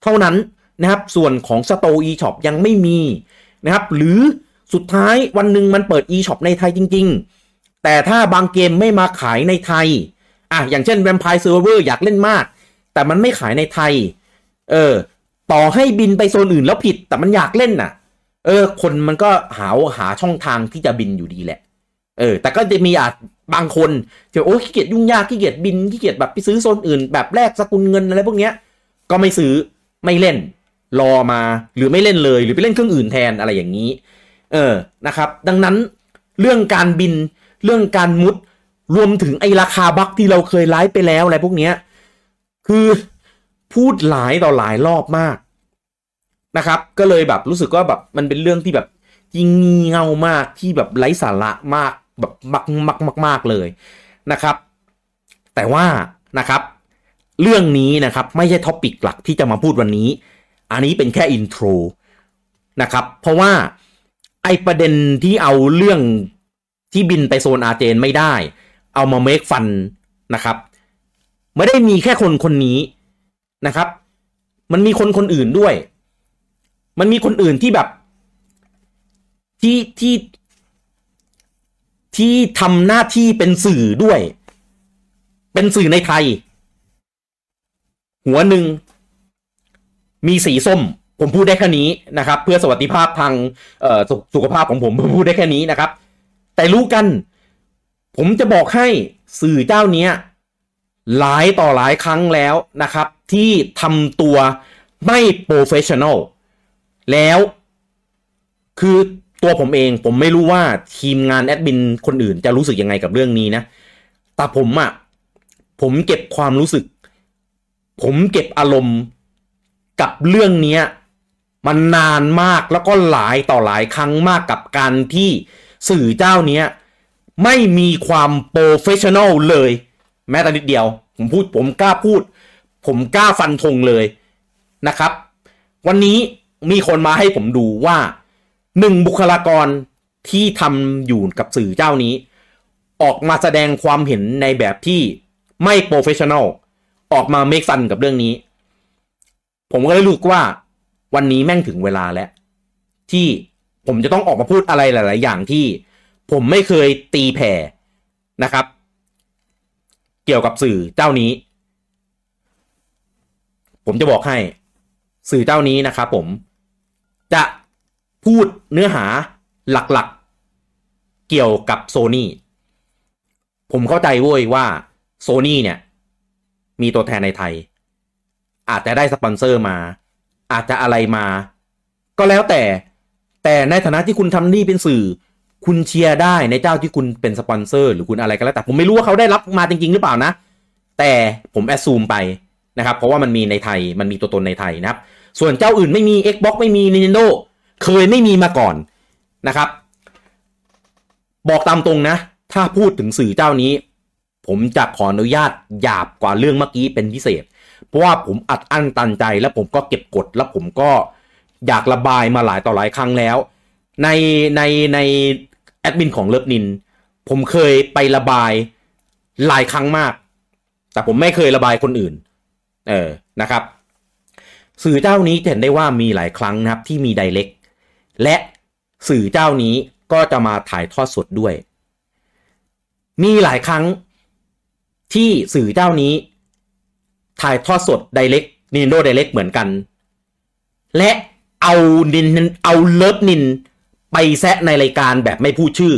[SPEAKER 1] เท่านั้นนะครับ ส่วนของ store eShop ยังไม่มีนะครับ หรือสุดท้ายวันหนึ่งมันเปิด e-shop ในไทยจริง ๆ แต่ถ้าบางเกมไม่มาขายในไทย อะ อย่างเช่น Vampire Server อยากเล่นมาก แต่มันไม่ขายในไทย เออ ต่อให้บินไปโซนอื่นแล้วผิด แต่มันอยากเล่นน่ะ เออ คนมันก็หาหาช่องทางที่จะบินอยู่ดีแหละ เออ แต่ก็จะมีอาจบางคนที่โอ้ขี้เกียจยุ่งยากขี้เกียจบินขี้เกียจแบบไปซื้อโซนอื่น แบบแลกสกุลเงินอะไรพวกเนี้ย ก็ไม่ซื้อไม่เล่น รอมาหรือไม่เล่นเลย หรือไปเล่นเครื่องอื่นแทนอะไรอย่างนี้ เออนะครับ ดังนั้นเรื่องการบินเรื่องการมุดรวมถึงไอ้ราคาบัคที่เราเคยไลฟ์ไปแล้วอะไรพวกเนี้ยคือพูดหลายต่อหลายรอบมากนะครับ ก็เลยแบบรู้สึกว่าแบบมันเป็นเรื่องที่แบบยิ่งเงามากที่แบบไร้สาระมาก แบบมากมากมากมากเลยนะครับ แต่ว่านะครับ เรื่องนี้นะครับไม่ใช่ topic หลักที่จะมาพูดวันนี้ อันนี้เป็นแค่ intro นะครับเพราะว่าไอประเด็นที่เอาเรื่องที่บินไปโซนอาเจนไม่ได้ เอามา make fun นะครับไม่ได้มีแค่คนคนนี้นะครับ มันมีคนคนอื่นด้วย มันมีคนอื่นที่แบบ ที่ที่ ที่ทำหน้าที่เป็นสื่อด้วย เป็นสื่อในไทย หัวหนึ่งมีสีส้ม ผมพูดได้แค่นี้นะครับ เพื่อสวัสดิภาพทางสสุขภาพของผมผมพูดได้แค่นี้นะครับ แต่รู้กัน ผมจะบอกให้สื่อเจ้าเนี้ยหลายต่อหลายครั้งแล้วนะครับ ที่ทำตัวไม่ professional แล้วคือ ตัวผมเองผมไม่รู้ว่าทีมงานแอดมินคนอื่นจะรู้สึกยังไงกับเรื่องนี้นะ แต่ผมอะ่ะผมเก็บความรู้สึก ผมเก็บอารมณ์กับเรื่องนี้มันนานมากแล้วก็หลายต่อหลายครั้งมากกับการที่สื่อเจ้าเนี้ยไม่มีความ professional เลย แม้แต่นิดเดียว ผมพูดผมกล้าพูด ผมกล้าฟันธงเลยนะครับ วันนี้มีคนมาให้ผมดูว่า หนึ่งบุคลากรที่ทำอยู่กับสื่อเจ้านี้ ออกมาแสดงความเห็นในแบบที่ไม่ professional ออกมา make fun กับเรื่องนี้ ผมก็เลยรู้ว่าวันนี้แม่งถึงเวลาแล้ว ที่ผมจะต้องออกมาพูดอะไรหลาย ๆ อย่างที่ผมไม่เคยตีแผ่นะครับ เกี่ยวกับสื่อเจ้านี้ ผมจะบอกให้ สื่อเจ้านี้นะครับผมจะ พูดเนื้อหาหลักๆ เกี่ยวกับโซนี่ผมเข้าใจเว้ยว่าโซนี่เนี่ย มีตัวแทนในไทย อาจจะได้สปอนเซอร์มา อาจจะอะไรมา ก็แล้วแต่ แต่ในฐานะที่คุณทำนี่เป็นสื่อ คุณเชียร์ได้ในเจ้าที่คุณเป็นสปอนเซอร์ หรือคุณอะไรก็แล้วแต่ ผมไม่รู้ว่าเขาได้รับมาจริง ๆ หรือเปล่านะ แต่ผมแอดซูมไปนะครับ เพราะว่ามันมีในไทย มันมีตัวตนในไทยนะครับ ส่วนเจ้าอื่นไม่มี Xbox ไม่มี Nintendo เคยไม่มีมาก่อนนะครับ บอกตามตรงนะ ถ้าพูดถึงสื่อเจ้านี้ ผมจะขออนุญาตหยาบกว่าเรื่องเมื่อกี้เป็นพิเศษ เพราะว่าผมอัดอั้นตันใจแล้วผมก็เก็บกดแล้วผมก็อยากระบายมาหลายต่อหลายครั้งแล้ว ในในในแอดมินของเลิฟนิน ผมเคยไประบายหลายครั้งมาก แต่ผมไม่เคยระบายคนอื่น เออนะครับ สื่อเจ้านี้เห็นได้ว่ามีหลายครั้งนะครับที่มีไดเ e ก และสื่อเจ้านี้ก็จะมาถ่ายทอดสดด้วย มีหลายครั้งที่สื่อเจ้านี้ ถ่ายทอดสดไดเ e กนินโดไดเ e กเหมือนกัน และเอานินเอาเลิฟนินไปแซะในรายการแบบไม่พูดชื่อ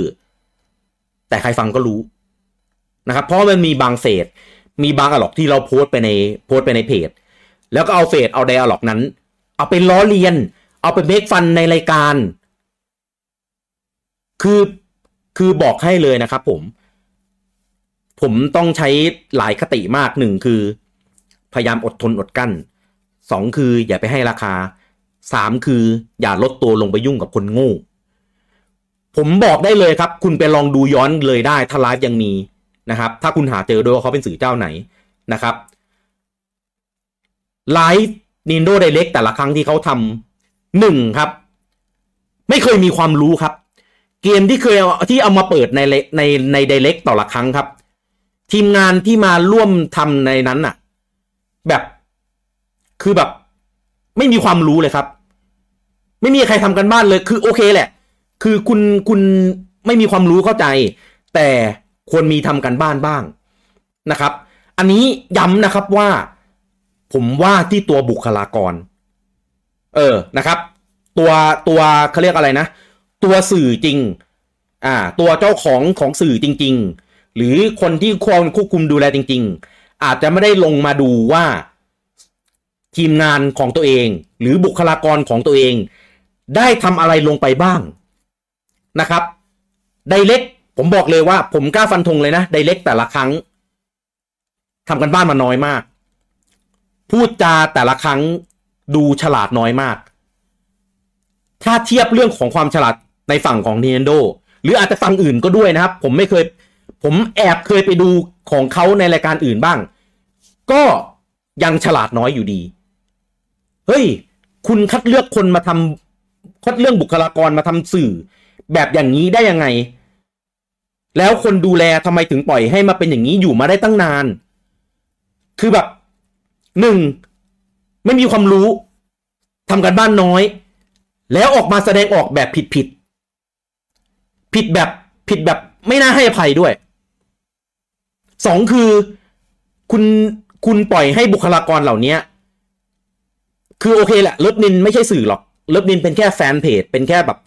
[SPEAKER 1] แต่ใครฟังก็รู้นะครับ เพราะมันมีบางเศษ มีบางอะล็อกที่เราโพสไปในโพสไปในเพจ แล้วก็เอาเศษเอาไดอะล็อกนั้น เอาไปล้อเลียน เอาไปเมคฟันในรายการ คือคือบอกให้เลยนะครับผม ผมต้องใช้หลายคติมากหนึ่งคือ พยายามอดทนอดกั้นสองคืออย่าไปให้ราคาสามคืออย่าลดตัวลงไปยุ่งกับคนโง่ ผมบอกได้เลยครับ คุณไปลองดูย้อนเลยได้ ถ้าไลฟ์ยังมีนะครับ ถ้าคุณหาเจอโดยว่าเขาเป็นสื่อเจ้าไหนนะครับไลฟ์นินโดไดเล็กแต่ละครั้งที่เขาทำ หนึ่งครับ ไม่เคยมีความรู้ครับ เกมที่เคยที่เอามาเปิดในในในไดเล็กต่อละครั้งครับ ทีมงานที่มาร่วมทำในนั้นน่ะ แบบคือแบบ ไม่มีความรู้เลยครับ ไม่มีใครทำกันบ้านเลย คือโอเคแหละ คือคุณคุณไม่มีความรู้เข้าใจ แต่ควรมีทำกันบ้านบ้างนะครับ อันนี้ย้ำนะครับว่า ผมว่าที่ตัวบุคลากร เออนะครับ ตัวตัวเขาเรียกอะไรนะ ตัวสื่อจริง อ่า ตัวเจ้าของของสื่อจริง ๆ หรือคนที่ควรควบคุมดูแลจริง ๆ อาจจะไม่ได้ลงมาดูว่าทีมงานของตัวเอง หรือบุคลากรของตัวเอง ได้ทำอะไรลงไปบ้างนะครับไดเล็กผมบอกเลยว่าผมกล้าฟันธงเลยนะไดเล็กแต่ละครั้งทำกันบ้านมาน้อยมาก พูดจาแต่ละครั้ง ดูฉลาดน้อยมาก ถ้าเทียบเรื่องของความฉลาดในฝั่งของ Nintendo หรืออาจจะฝั่งอื่นก็ด้วยนะครับ ผมไม่เคย ผมแอบเคยไปดูของเขาในรายการอื่นบ้าง ก็ยังฉลาดน้อยอยู่ดี เฮ้ย คุณคัดเลือกคนมาทำคัดเลือกบุคลากรมาทำสื่อ แบบอย่างนี้ได้ยังไง แล้วคนดูแลทำไมถึงปล่อยให้มาเป็นอย่างนี้อยู่มาได้ตั้งนาน คือแบบหนึ่ง ไม่มีความรู้ทำการบ้านน้อย แล้วออกมาแสดงออกแบบผิดผิดผิดแบบผิดแบบไม่น่าให้อภัยด้วยสองคือคุณคุณปล่อยให้บุคลากรเหล่านี้คือโอเคแหละเลิฟนินไม่ใช่สื่อหรอกเลิฟนินเป็นแค่แฟนเพจ เป็นแค่แบบ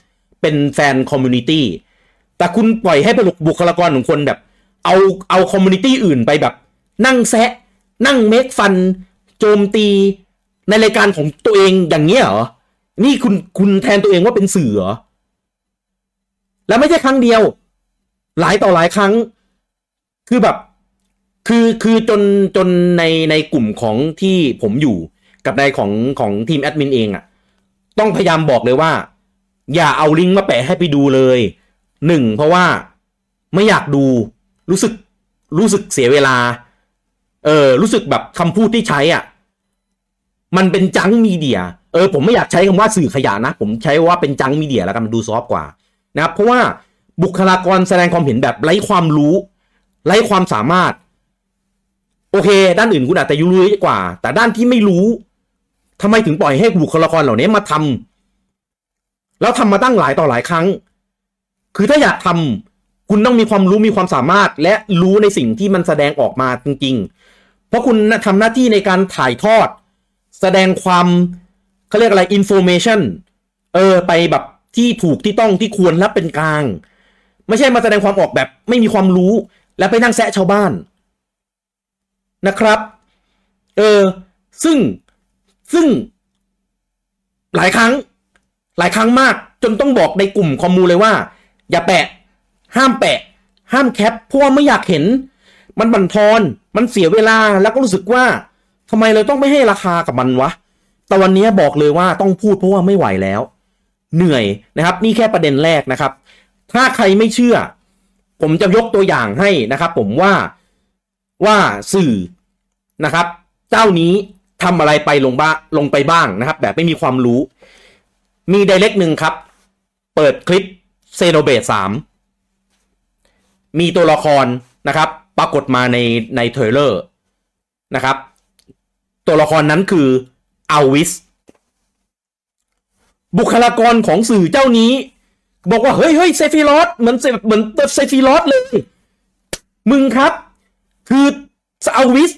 [SPEAKER 1] เป็น fan community แต่คุณปล่อยให้บุคลากรของคนแบบ เอาเอาคอมมูนิตี้อื่นไปแบบ นั่งแซะ นั่งเมคฟัน โจมตี ในรายการของตัวเองอย่างเงี้ยเหรอ นี่คุณคุณแทนตัวเองว่าเป็นสื่อเหรอ แล้วไม่ใช่ครั้งเดียว หลายต่อหลายครั้ง คือแบบ คือคือจนจนในในกลุ่มของที่ผมอยู่กับในของของทีมแอดมินเองอะ่ะ ต้องพยายามบอกเลยว่า อย่าเอาลิงก์มาแปะให้ไปดูเลยหนึ่งเพราะว่าไม่อยากดูรู้สึกรู้สึกเสียเวลา เออรู้สึกแบบคำพูดที่ใช้อะ มันเป็นจังมีเดีย เออผมไม่อยากใช้คำว่าสื่อขยะนะ ผมใช้ว่าเป็นจังมีเดียแล้วกันมันดูซอฟกว่านะครับเพราะว่าบุคลากรแสดงความเห็นแบบไร้ความรู้ ไร้ความสามารถ โอเค ด้านอื่นคุณอาจจะรู้กว่า แต่ด้านที่ไม่รู้ทำไมถึงปล่อยให้บุคลากรเหล่านี้มาทำแล้วทำมาตั้งหลายต่อหลายครั้ง คือถ้าอยากทำคุณต้องมีความรู้มีความสามารถ และรู้ในสิ่งที่มันแสดงออกมาจริง ๆ เพราะคุณทำหน้าที่ในการถ่ายทอด แสดงความเขาเรียกอะไร information เออไปแบบที่ถูกที่ต้องที่ควรและเป็นกลาง ไม่ใช่มาแสดงความออกแบบไม่มีความรู้ แล้วไปนั่งแซะชาวบ้านนะครับ เออ ซึ่งซึ่ง หลายครั้ง หลายครั้งมาก จนต้องบอกในกลุ่มคอมมูเลยว่า อย่าแปะ ห้ามแปะ ห้ามแคปเพราะว่าไม่อยากเห็น มันบั่นทอน มันเสียเวลาแล้วก็รู้สึกว่า ทำไมเราต้องไม่ให้ราคากับมันวะ แต่วันนี้บอกเลยว่าต้องพูดเพราะว่าไม่ไหวแล้ว เหนื่อยนะครับ นี่แค่ประเด็นแรกนะครับ ถ้าใครไม่เชื่อ ผมจะยกตัวอย่างให้นะครับ ผมว่าว่าสื่อนะครับ เจ้านี้ทำอะไรไปลงบ้าลงไปบ้างนะครับ แบบไม่มีความรู้ มี Direct หนึ่งครับ เปิดคลิป Xenoblade สามมีตัวละครนะครับ ปรากฏมาในใน trailer นะครับ ตัวละครนั้นคืออัลวิส บุคลากรของสื่อเจ้านี้ บอกว่า เฮ้ยเฮ้ยเซฟิรอสเหมือนเหมือนเซฟิรอสเลย มึงครับ คืออัลวิส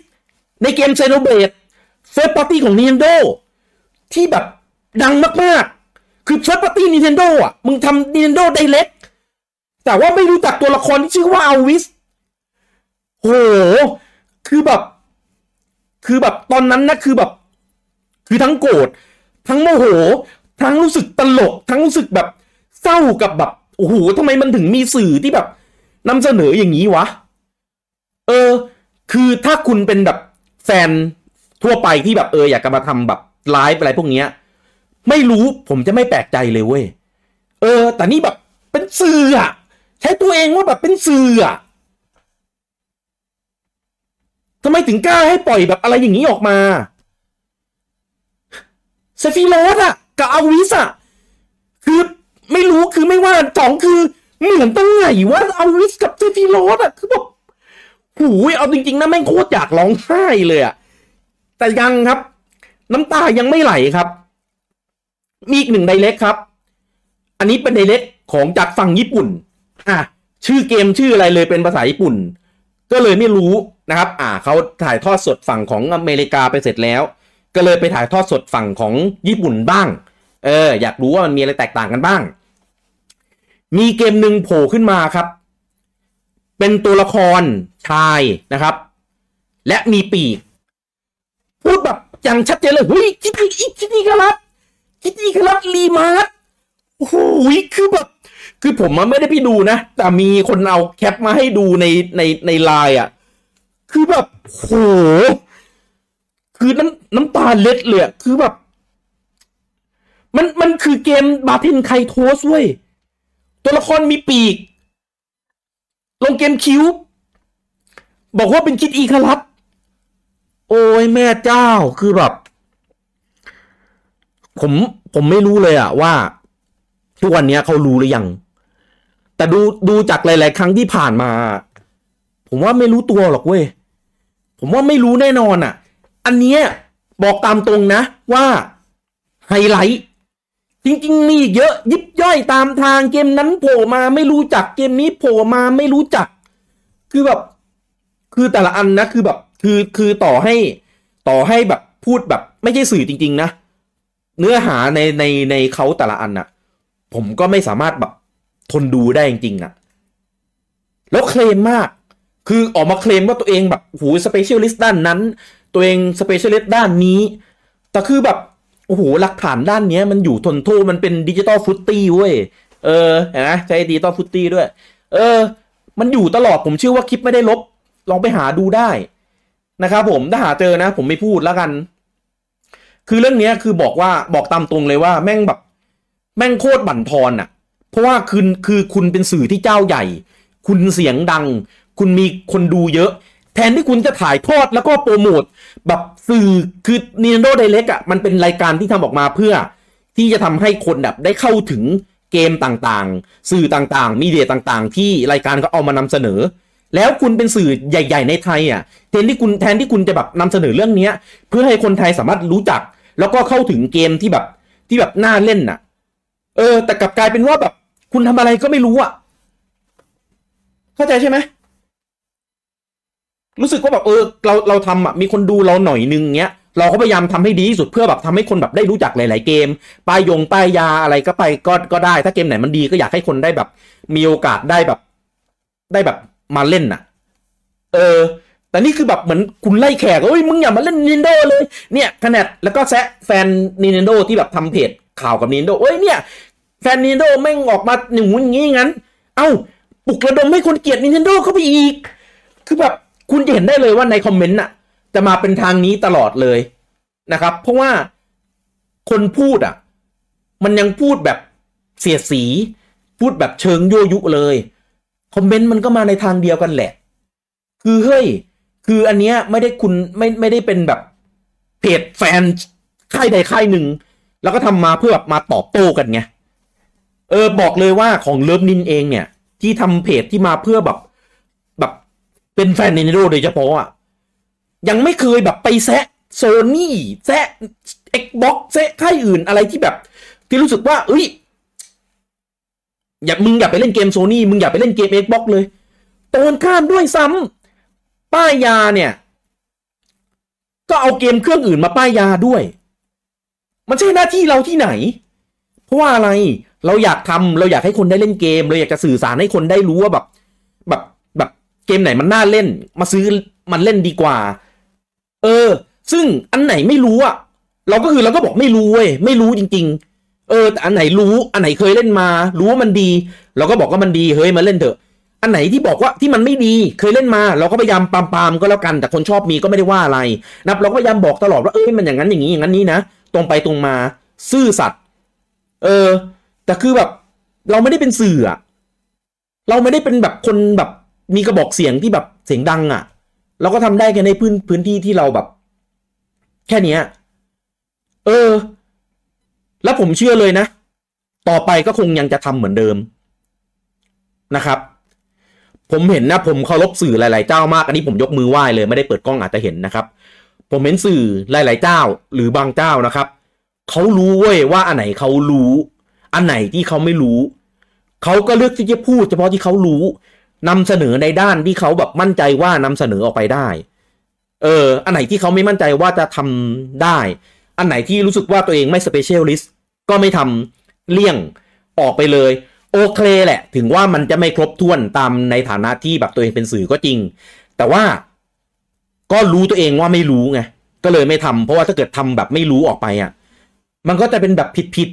[SPEAKER 1] ในเกม Xenoblade first party ของ Nintendo ที่แบบดังมาก ๆ คือเฟิร์สปาร์ตี้ Nintendo อะ มึงทำ Nintendo Direct แต่ว่าไม่รู้จักตัวละครที่ชื่อว่าอัลวิส โห คือแบบ คือแบบตอนนั้นนะคือแบบ คือทั้งโกรธทั้งโมโห ทั้งรู้สึกตลก ทั้งรู้สึกแบบเศร้ากับแบบโอ้โหทำไมมันถึงมีสื่อที่แบบนำเสนออย่างนี้วะ เออ คือถ้าคุณเป็นแบบแฟนทั่วไปที่แบบเอออยากจะมาทำแบบไลฟ์อะไรพวกเนี้ย ไม่รู้ผมจะไม่แปลกใจเลยเว้ย เออ แต่นี่แบบเป็นสื่ออะใช้ตัวเองว่าแบบเป็นสื่ออะ ทำไมถึงกล้าให้ปล่อยแบบอะไรอย่างนี้ออกมาเซฟิโรสอะกับอัลวิสอะคือไม่รู้คือไม่ว่าสองคือเหมือนตรงไหนวะอัลวิสกับเซฟิโรสอะคือแบบหูยเอาจริงๆนะแม่งโคตรอยากร้องไห้เลยอะแต่ยังครับ น้ำตายังไม่ไหลครับ มีอีกหนึ่ง Direct ครับ อันนี้เป็น Direct ของจากฝั่งญี่ปุ่นอะชื่อเกมชื่ออะไรเลยเป็นภาษาญี่ปุ่น ก็เลยไม่รู้นะครับ อ่าเขาถ่ายทอดสดฝั่งของอเมริกาไปเสร็จแล้ว ก็เลยไปถ่ายทอดสดฝั่งของญี่ปุ่นบ้าง เออ อยากรู้ว่ามันมีอะไรแตกต่างกันบ้าง มีเกมหนึ่งโผล่ขึ้นมาครับ เป็นตัวละครชายนะครับ และมีปีก พูดแบบอย่างชัดเจนเลยเฮ้ยคิดดีคิดดีครับคิดดีครับรีมาร์โอ้โหคือแบบ คือผมมันไม่ได้พี่ดูนะ แต่มีคนเอาแคปมาให้ดูในในในไลน์อะ คือแบบโหคือน้ำน้ำตาเล็ดเลยคือแบบ มันมันคือเกมบาเทนไคโทสเว้ย ตัวละครมีปีก ลงเกมคิวบอกว่าเป็นคิดอีคารัตโอ้ยแม่เจ้าคือแบบ ผมผมไม่รู้เลยอะว่า ทุกวันนี้เขารู้หรือยัง แต่ดูดูจากหลาย ๆ ครั้งที่ผ่านมา ผมว่าไม่รู้ตัวหรอกเว้ย ผมว่าไม่รู้แน่นอนอะอันเนี้ยบอกตามตรงนะว่าไฮไลท์จริง ๆ มีเยอะยิบย่อยตามทางเกมนั้นโผล่มาไม่รู้จักเกมนี้โผล่มาไม่รู้จัก คือแบบ คือแต่ละอันนะคือแบบ คือคือต่อให้ ต่อให้แบบพูดแบบ ไม่ใช่สื่อจริง ๆ นะ เนื้อหาในในในเขาแต่ละอันอะผมก็ไม่สามารถแบบ ทนดูได้จริงๆอะแล้วเคลมมาก คือออกมาเคลมว่าตัวเองแบบหู specialist ด้านนั้น ตัวเอง specialist ด้านนี้ แต่คือแบบโอ้โหหลักฐานด้านเนี้ยมันอยู่ทนโท่มันเป็น digital footprint เว้ย เออเห็นไหมใช้ดิจิตอลฟุตตี้ด้วย เออ มันอยู่ตลอดผมเชื่อว่าคลิปไม่ได้ลบ ลองไปหาดูได้นะครับผมถ้าหาเจอนะ ผมไม่พูดแล้วกัน คือเรื่องเนี้ยคือบอกว่าบอกตามตรงเลยว่า แม่งแบบ แม่งโคตรบั่นทอนอะ่ะ เพราะว่าคือคือคุณเป็นสื่อที่เจ้าใหญ่ คุณเสียงดัง คุณมีคนดูเยอะ แทนที่คุณจะถ่ายทอดแล้วก็โปรโมทแบบสื่อคือ Nintendo Direct อะมันเป็นรายการที่ทำออกมาเพื่อที่จะทำให้คนแบบได้เข้าถึงเกมต่างๆ สื่อต่างๆ มีเดียต่างๆ ที่รายการก็เอามานำเสนอ แล้วคุณเป็นสื่อใหญ่ ๆ ในไทยอะแทนที่คุณแทนที่คุณจะแบบนำเสนอเรื่องเนี้ย เพื่อให้คนไทยสามารถรู้จัก แล้วก็เข้าถึงเกมที่แบบที่แบบน่าเล่นน่ะ เออ แต่กลับกลายเป็นว่าแบบ คุณทำอะไรก็ไม่รู้อะ เข้าใจใช่ไหมรู้สึกว่าแบบเออเราเราทำอะมีคนดูเราหน่อยนึงเงี้ยเราก็พยายามทำให้ดีที่สุดเพื่อแบบทำให้คนแบบได้รู้จักหลาย ๆ เกมป้ายยงป้ายยาอะไรก็ไปก็ก็ได้ ถ้าเกมไหนมันดีก็อยากให้คนได้แบบ มีโอกาสได้แบบ ได้แบบมาเล่นน่ะ เออ แต่นี่คือแบบเหมือนคุณไล่แขกเอ้ยมึงอย่ามาเล่น Nintendo เลย เนี่ยขนาดแล้วก็แซะแฟน Nintendo ที่แบบทำเพจข่าวกับ Nintendo เอ้ยเนี่ย แฟน Nintendo แม่งออกมาหนึ่งอย่างงี้งั้น เอ้าปลุกระดมให้คนเกลียด Nintendo เข้าไปอีก คือแบบคุณจะเห็นได้เลยว่าในคอมเมนต์น่ะ จะมาเป็นทางนี้ตลอดเลยนะครับ เพราะว่าคนพูดอะ มันยังพูดแบบเสียสี พูดแบบเชิงยั่วยุเลย คอมเมนต์มันก็มาในทางเดียวกันแหละ คือเฮ้ย คืออันเนี้ยไม่ได้คุณไม่ไม่ได้เป็นแบบเพจแฟนค่ายใดค่ายหนึ่ง แล้วก็ทำมาเพื่อแบบมาตอบโต้กันไง เออบอกเลยว่าของเลิฟนินเองเนี่ย ที่ทำเพจที่มาเพื่อแบบ แบบเป็นแฟน Nintendo โดยเฉพาะอะยังไม่เคยแบบไปแซะโซนี่แซะ Xbox แซะค่ายอื่นอะไรที่แบบ ที่รู้สึกว่า เอ้ย อย่ามึงอย่าไปเล่นเกมโซนี่มึงอย่าไปเล่นเกม Xbox เลยตรงข้ามด้วยซ้ำป้ายยาเนี่ย ก็เอาเกมเครื่องอื่นมาป้ายยาด้วย มันใช่หน้าที่เราที่ไหน ราะว่าอะไรเราอยากทำเราอยากให้คนได้เล่นเกม เราอยากจะสื่อสารให้คนได้รู้ว่าแบบ แบบแบบเกมไหนมันน่าเล่น มาซื้อมันเล่นดีกว่า เออ ซึ่งอันไหนไม่รู้อะเราก็คือเราก็บอกไม่รู้เว้ยไม่รู้จริง ๆ เออแต่อันไหนรู้อันไหนเคยเล่นมา รู้ว่ามันดี เราก็บอกว่ามันดีเฮ้ยมาเล่นเถอะ อันไหนที่บอกว่าที่มันไม่ดีเคยเล่นมา เราก็พยายามปามปามก็แล้วกันแต่คนชอบมีก็ไม่ได้ว่าอะไรนับเราก็พยายามบอกตลอดว่าเอ้ยมันอย่างนั้นอย่างนี้อย่างนั้นนี้นะตรงไปตรงมา ซื่อสัตย เออ แต่คือแบบ เราไม่ได้เป็นสื่ออะเราไม่ได้เป็นแบบคนแบบ มีกระบอกเสียงที่แบบเสียงดังอะเราก็ทำได้แค่ในพื้นพื้นที่ที่เราแบบ แค่เนี้ย เออ แล้วผมเชื่อเลยนะ ต่อไปก็คงยังจะทำเหมือนเดิมนะครับ ผมเห็นนะ ผมเคารพสื่อหลาย ๆ เจ้ามากอันนี้ผมยกมือไหว้เลยไม่ได้เปิดกล้องอาจจะเห็นนะครับ ผมเห็นสื่อหลาย ๆ เจ้าหรือบางเจ้านะครับ เขารู้เว้ยว่าอันไหนเขารู้ อันไหนที่เขาไม่รู้ เขาก็เลือกที่จะพูด เฉพาะที่เขารู้นำเสนอในด้านที่เขาแบบมั่นใจว่านำเสนอออกไปได้ เออ อันไหนที่เขาไม่มั่นใจว่าจะทำได้ อันไหนที่รู้สึกว่าตัวเองไม่ specialist ก็ไม่ทำเลี่ยงออกไปเลย โอเคแหละ ถึงว่ามันจะไม่ครบถ้วนตามในฐานะที่แบบตัวเองเป็นสื่อก็จริง แต่ว่าก็รู้ตัวเองว่าไม่รู้ไงก็เลยไม่ทำเพราะว่าถ้าเกิดทำแบบไม่รู้ออกไปอะ มันก็จะเป็นแบบผิด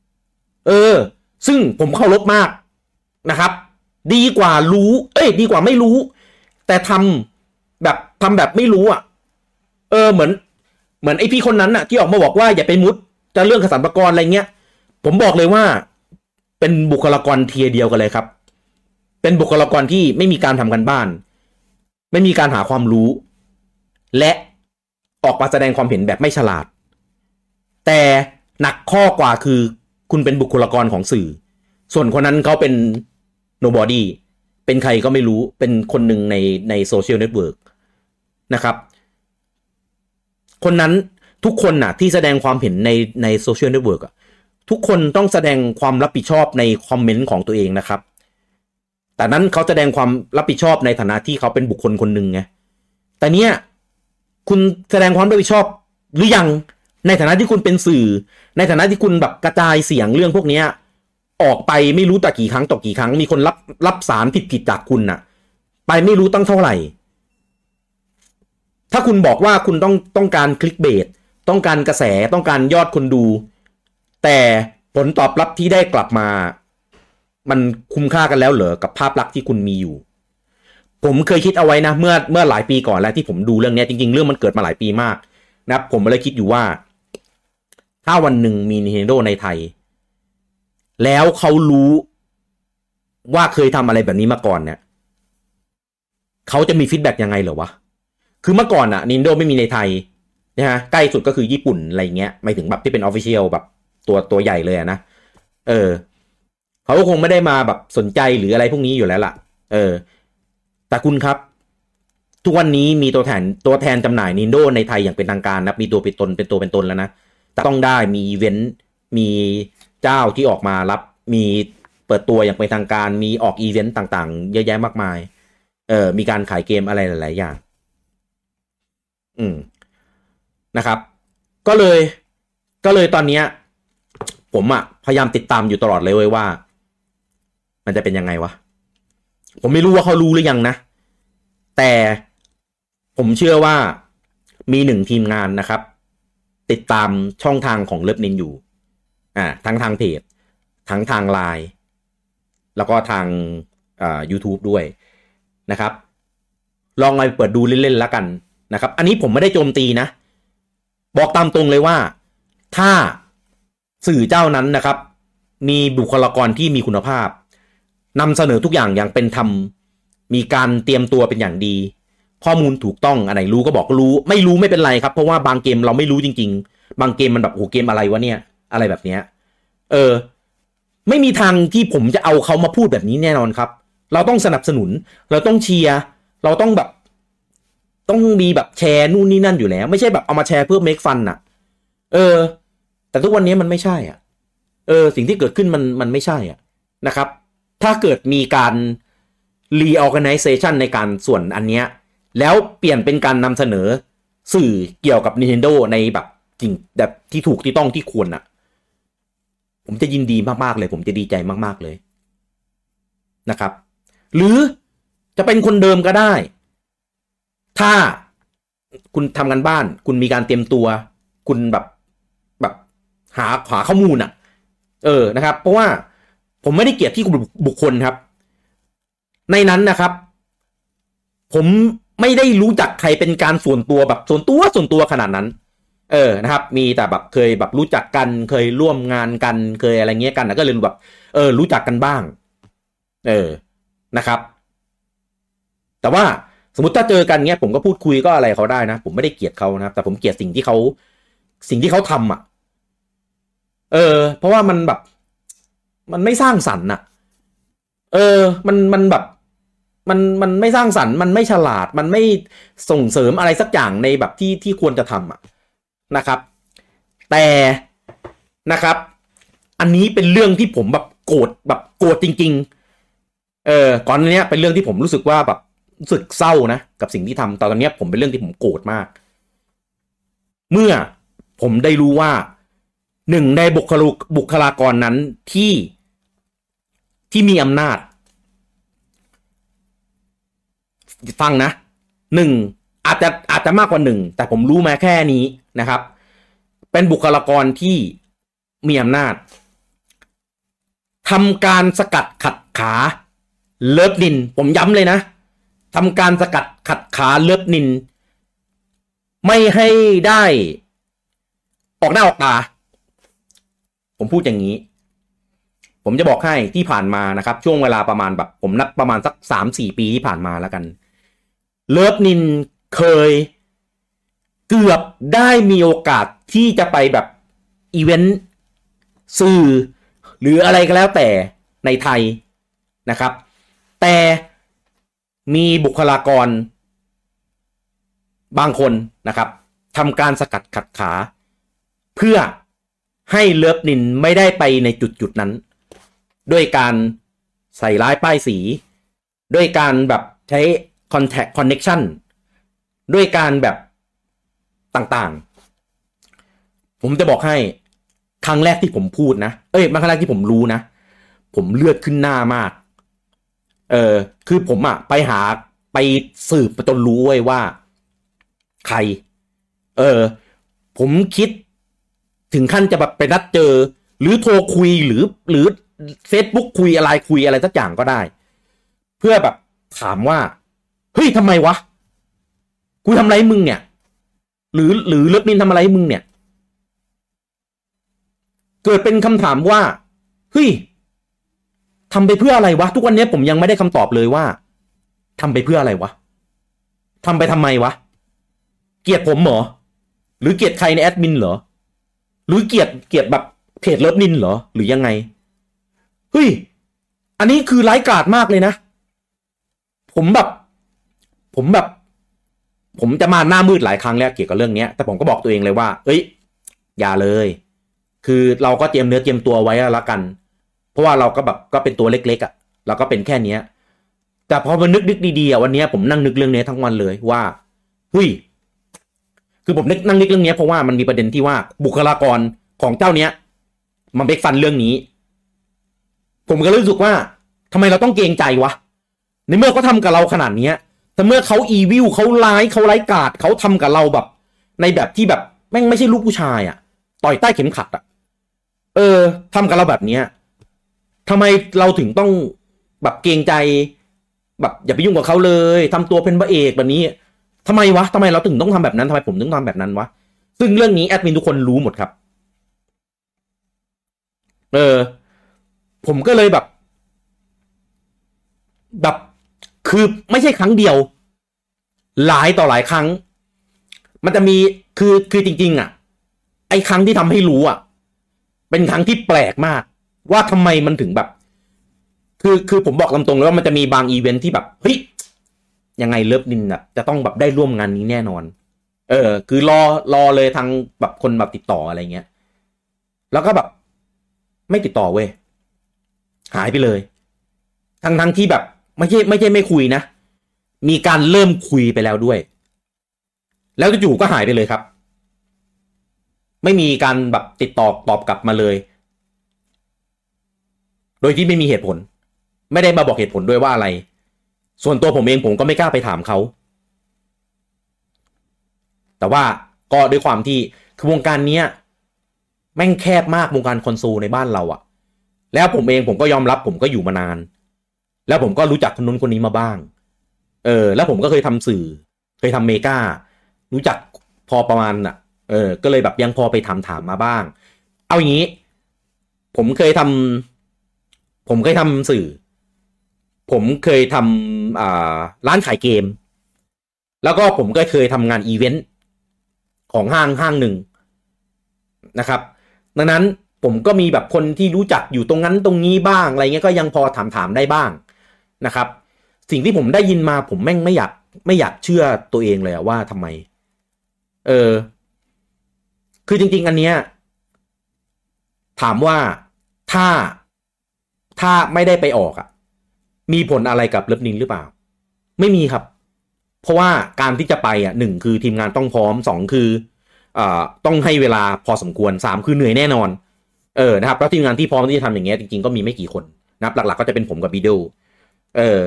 [SPEAKER 1] ๆเออ ซึ่งผมเคารพมากนะครับ ดีกว่ารู้ เอ้ย ดีกว่าไม่รู้ แต่ทำแบบทำแบบไม่รู้อะ เออเหมือน เหมือนไอพี่คนนั้นอะ ที่ออกมาบอกว่าอย่าไปมุด จะเรื่องขสันปกรอะไรเงี้ย ผมบอกเลยว่า เป็นบุคลากรเทียเดียวกันเลยครับ เป็นบุคลากรที่ไม่มีการทำกันบ้าน ไม่มีการหาความรู้ และออกมาแสดงความเห็นแบบไม่ฉลาด แต่หนักข้อกว่าคือคุณเป็นบุคลากรของสื่อ ส่วนคนนั้นเขาเป็น nobody เป็นใครก็ไม่รู้เป็นคนหนึ่งในในโซเชียลเน็ตเวิร์กนะครับ คนนั้นทุกคนน่ะที่แสดงความเห็นในในโซเชียลเน็ตเวิร์กอะทุกคนต้องแสดงความรับผิดชอบในคอมเมนต์ของตัวเองนะครับ แต่นั้นเขาแสดงความรับผิดชอบในฐานะที่เขาเป็นบุคคลคนหนึ่งไงแต่เนี้ยคุณแสดงความรับผิดชอบหรือยัง ในฐานะที่คุณเป็นสื่อ ในฐานะที่คุณแบบกระจายเสียงเรื่องพวกเนี้ย ออกไปไม่รู้ต่กี่ครั้งต่อกี่ครั้ง มีคนรับรับสารผิดผิดจากคุณน่ะ ไปไม่รู้ตั้งเท่าไหร่ ถ้าคุณบอกว่าคุณต้องต้องการคลิกเบสต้องการกระแสต้องการยอดคนดู แต่ผลตอบรับที่ได้กลับมา มันคุ้มค่ากันแล้วเหรอกับภาพลักษณ์ที่คุณมีอยู่ ผมเคยคิดเอาไว้นะ เมื่อเมื่อหลายปีก่อนแล้วที่ผมดูเรื่องนี้จริงๆ เรื่องมันเกิดมาหลายปีมากนะครับผมเลยคิดอยู่ว่า ถ้าวันหนึ่งมี Nintendo ในไทย แล้วเขารู้ว่าเคยทำอะไรแบบนี้มาก่อนเนี่ยเขาจะมีฟีดแบ็กยังไงเหรอวะ คือเมื่อก่อนอะ Nintendo ไม่มีในไทยนะฮะใกล้สุดก็คือญี่ปุ่นอะไรเงี้ยไม่ถึงแบบที่เป็น official แบบตัวตัวใหญ่เลยนะ เออเขาก็คงไม่ได้มาแบบสนใจหรืออะไรพวกนี้อยู่แล้วล่ะ เออ แต่คุณครับ ทุกวันนี้มีตัวแทนตัวแทนจำหน่าย Nintendo ในไทยอย่างเป็นทางการนะมีตัวเป็นตนเป็นตัวเป็นตนแล้วนะ แต่ต้องได้มีอีเวนต์มีเจ้าที่ออกมารับมีเปิดตัวอย่างเป็นทางการมีออกอีเวนต์ต่างๆ เยอะแยะมากมาย เออมีการขายเกมอะไรหลาย ๆ อย่าง อืมนะครับ ก็เลย ก็เลยตอนเนี้ย ผมอะพยายามติดตามอยู่ตลอดเลยเว้ยว่า มันจะเป็นยังไงวะ ผมไม่รู้ว่าเขารู้หรือยังนะ แต่ผมเชื่อว่ามีหนึ่งทีมงานนะครับ ติดตามช่องทางของเลิฟนินอยู่ อ่าทั้งทางเพจ ทั้งทางไลน์แล้วก็ทางอ่า YouTube ด้วยนะครับ ลองไปเปิดดูเล่นๆแล้วกันนะครับ อันนี้ผมไม่ได้โจมตีนะ บอกตามตรงเลยว่า ถ้าสื่อเจ้านั้นนะครับ มีบุคลากรที่มีคุณภาพนำเสนอทุกอย่างอย่างเป็นธรรม มีการเตรียมตัวเป็นอย่างดี ข้อมูลถูกต้องอันไหนรู้ก็บอกรู้ ไม่รู้ไม่เป็นไรครับ เพราะว่าบางเกมเราไม่รู้จริง ๆ บางเกมมันแบบโอ้เกมอะไรวะเนี่ย อะไรแบบเนี้ย เออ ไม่มีทางที่ผมจะเอาเขามาพูดแบบนี้แน่นอนครับ เราต้องสนับสนุน เราต้องเชียร์เราต้องแบบ ต้องมีแบบแชร์นู่นนี่นั่นอยู่แล้ว ไม่ใช่แบบเอามาแชร์เพื่อ make fun อะเออ แต่ทุกวันนี้มันไม่ใช่อะ เออ สิ่งที่เกิดขึ้นมันมันไม่ใช่อะนะครับ ถ้าเกิดมีการ reorganization ในการส่วนอันเนี้ย แล้วเปลี่ยนเป็นการนำเสนอสื่อเกี่ยวกับ Nintendo ในแบบจริงแบบที่ถูกที่ต้องที่ควรอะผมจะยินดีมากๆเลย ผมจะดีใจมากๆเลยนะครับ หรือจะเป็นคนเดิมก็ได้ ถ้าคุณทำกันบ้าน คุณมีการเตรียมตัว คุณแบบแบบหาหาข้อมูลอะ่ะเออนะครับ เพราะว่าผมไม่ได้เกลียดที่บุคคลครับ ในนั้นนะครับ ผม ไม่ได้รู้จักใครเป็นการส่วนตัวแบบส่วนตัวส่วนตัวขนาดนั้น เออนะครับ มีแต่แบบเคยแบบรู้จักกันเคยร่วมงานกันเคยอะไรเงี้ยกันนะก็เลยแบบ เออ รู้จักกันบ้าง เออนะครับ แต่ว่าสมมติถ้าเจอกันเงี้ยผมก็พูดคุยก็อะไรเขาได้นะ ผมไม่ได้เกลียดเขานะครับ แต่ผมเกลียดสิ่งที่เขาสิ่งที่เขาทำอะ เออ เพราะว่ามันแบบ มันไม่สร้างสรรค์อะ เออ มันมันแบบ มันมันไม่สร้างสรรค์มันไม่ฉลาดมันไม่ส่งเสริมอะไรสักอย่างในแบบที่ที่ควรจะทำอะนะครับ แต่นะครับ อันนี้เป็นเรื่องที่ผมแบบโกรธแบบโกรธจริง ๆ เออก่อนนี้เป็นเรื่องที่ผมรู้สึกว่าแบบรู้สึกเศร้านะกับสิ่งที่ทำตอนนี้ผมเป็นเรื่องที่ผมโกรธมาก เมื่อผมได้รู้ว่าหนึ่งในบุคลบุคลากรนั้นที่ที่มีอำนาจ ฟังนะหนึ่งอาจจะอาจจะมากกว่าหนึ่งแต่ผมรู้มาแค่นี้นะครับ เป็นบุคลากรที่มีอำนาจทำการสกัดขัดขาเลิฟนิน ผมย้ำเลยนะทำการสกัดขัดขาเลิฟนิน ไม่ให้ได้ออกหน้าออกตา ผมพูดอย่างนี้ ผมจะบอกให้ที่ผ่านมานะครับ ช่วงเวลาประมาณแบบ ผมนับประมาณสักสามสี่ปีที่ผ่านมาแล้วกัน เลิฟนินเคยเกือบได้มีโอกาสที่จะไปแบบอีเวนต์สื่อ หรืออะไรก็แล้วแต่ในไทยนะครับ แต่มีบุคลากร บางคนนะครับทำการสกัดขัดขา เพื่อให้เลิฟนินไม่ได้ไปในจุดจุดนั้น ด้วยการใส่ร้ายป้ายสี ด้วยการแบบใช้ contact connection ด้วยการแบบต่างๆ ผมจะบอกให้ครั้งแรกที่ผมพูดนะ เอ้ยครั้งแรกที่ผมรู้นะ ผมเลือดขึ้นหน้ามาก เออ คือผมอะไปหาไปสืบจนรู้ไว้ว่า ใคร เออ ผมคิดถึงขั้นจะแบบไปนัดเจอ หรือโทรคุยหรือ หรือเฟซบุ๊กคุยอะไรคุยอะไรสักอย่างก็ได้ เพื่อแบบถามว่า เฮ้ยทำไมวะ กูทำไรมึงเนี่ย หรือหรือเลิฟนินทำอะไรมึงเนี่ย เกิดเป็นคำถามว่าเฮ้ยทำไปเพื่ออะไรวะ ทุกวันนี้ผมยังไม่ได้คำตอบเลยว่าทำไปเพื่ออะไรวะทำไปทำไมวะ เกลียดผมเหรอ หรือเกลียดใครในแอดมินเหรอ หรือเกลียดเกลียดแบบเพจเลิฟนินเหรอ หรือยังไง เฮ้ย อันนี้คือไร้กาดมากเลยนะ ผมแบบ ผมแบบ ผมจะมาหน้ามืดหลายครั้งแล้วเกี่ยวกับเรื่องนี้แต่ผมก็บอกตัวเองเลยว่า เอ้ย อย่าเลย คือเราก็เตรียมเนื้อเตรียมตัวไว้แล้วกัน เพราะว่าเราก็แบบก็เป็นตัวเล็กๆอะ่ะเราก็เป็นแค่เนี้ย แต่พอมานึกนึกดีๆอะวันนี้ผมนั่งนึกเรื่องนี้ทั้งวันเลยว่าเฮ้ยคือผมนึกนั่งนึกเรื่องนี้เพราะว่ามันมีประเด็นที่ว่าบุคลากรของเจ้าเนี้ย มันเบกฟันเรื่องนี้ ผมก็รู้สึกว่าทำไมเราต้องเกรงใจวะในเมื่อเขาทากับเราขนาดเนี้ย แต่เมื่อเขาอีวิวเขาไล่เขาไล่กาดเขาทำกับเราแบบ ในแบบที่แบบแม่งไม่ใช่ลูกผู้ชายอะ่ะ ต่อยใต้เข็มขัดอะ่ะ เออทำกับเราแบบเนี้ยทำไมเราถึงต้องแบบเกรงใจ แบบอย่าไปยุ่งกับเขาเลยทำตัวเป็นพระเอกแบบนี้ทำไมวะทำไมเราถึงต้องทำแบบนั้นทำไมผมถึงทำแบบนั้นวะซึ่งเรื่องนี้แอดมินทุกคนรู้หมดครับ เออ ผมก็เลยแบบ แบบ คือไม่ใช่ครั้งเดียว หลายต่อหลายครั้ง มันจะมีคือคือจริง ๆ อะ ไอ้ครั้งที่ทำให้รู้อะ เป็นครั้งที่แปลกมาก ว่าทำไมมันถึงแบบ คือคือผมบอกตรงเลยว่ามันจะมีบางอีเวนท์ที่แบบเฮ้ยยังไงเลิฟนินอะ จะต้องแบบได้ร่วมงานนี้แน่นอน เออ คือรอรอเลยทางแบบคนแบบติดต่ออะไรเงี้ยแล้วก็แบบ ไม่ติดต่อเว้ยหายไปเลย ทั้งทั้งที่แบบ ไม่ใช่ไม่ใช่ไม่คุยนะ มีการเริ่มคุยไปแล้วด้วย แล้วจู่ก็หายไปเลยครับ ไม่มีการแบบติดต่อตอบกลับมาเลย โดยที่ไม่มีเหตุผล ไม่ได้มาบอกเหตุผลด้วยว่าอะไร ส่วนตัวผมเองผมก็ไม่กล้าไปถามเขาแต่ว่าก็ด้วยความที่คือวงการเนี้ยแม่งแคบมากวงการคอนโซลในบ้านเราอะแล้วผมเองผมก็ยอมรับผมก็อยู่มานาน แล้วผมก็รู้จักคนนู้นคนนี้มาบ้าง เออ แล้วผมก็เคยทำสื่อ เคยทำเมการู้จักพอประมาณอะ เออ ก็เลยแบบยังพอไปถามถามมาบ้าง เอาอย่างนี้ ผมเคยทำผมเคยทำสื่อ ผมเคยทำอ่าร้านขายเกม แล้วก็ผมก็เคยทำงานอีเวนต์ของห้างห้างหนึ่งนะครับ ดังนั้นผมก็มีแบบคนที่รู้จักอยู่ตรงนั้นตรงนี้บ้างอะไรเงี้ยก็ยังพอถามถามได้บ้าง นะครับ สิ่งที่ผมได้ยินมาผมแม่งไม่อยากไม่อยากเชื่อตัวเองเลยว่าทำไม เออ คือจริง ๆ อันเนี้ยถามว่าถ้าถ้าไม่ได้ไปออกอะ่ะ มีผลอะไรกับเลิฟนินหรือเปล่า ไม่มีครับ เพราะว่าการที่จะไปอะหนึ่งคือทีมงานต้องพร้อมสองคืออ่าต้องให้เวลาพอสมควรสามคือเหนื่อยแน่นอน เออนะครับแล้วทีมงานที่พร้อมที่จะทำอย่างเงี้ยจริงๆก็มีไม่กี่คนนะครับหลักๆก็จะเป็นผมกับบีดล เออ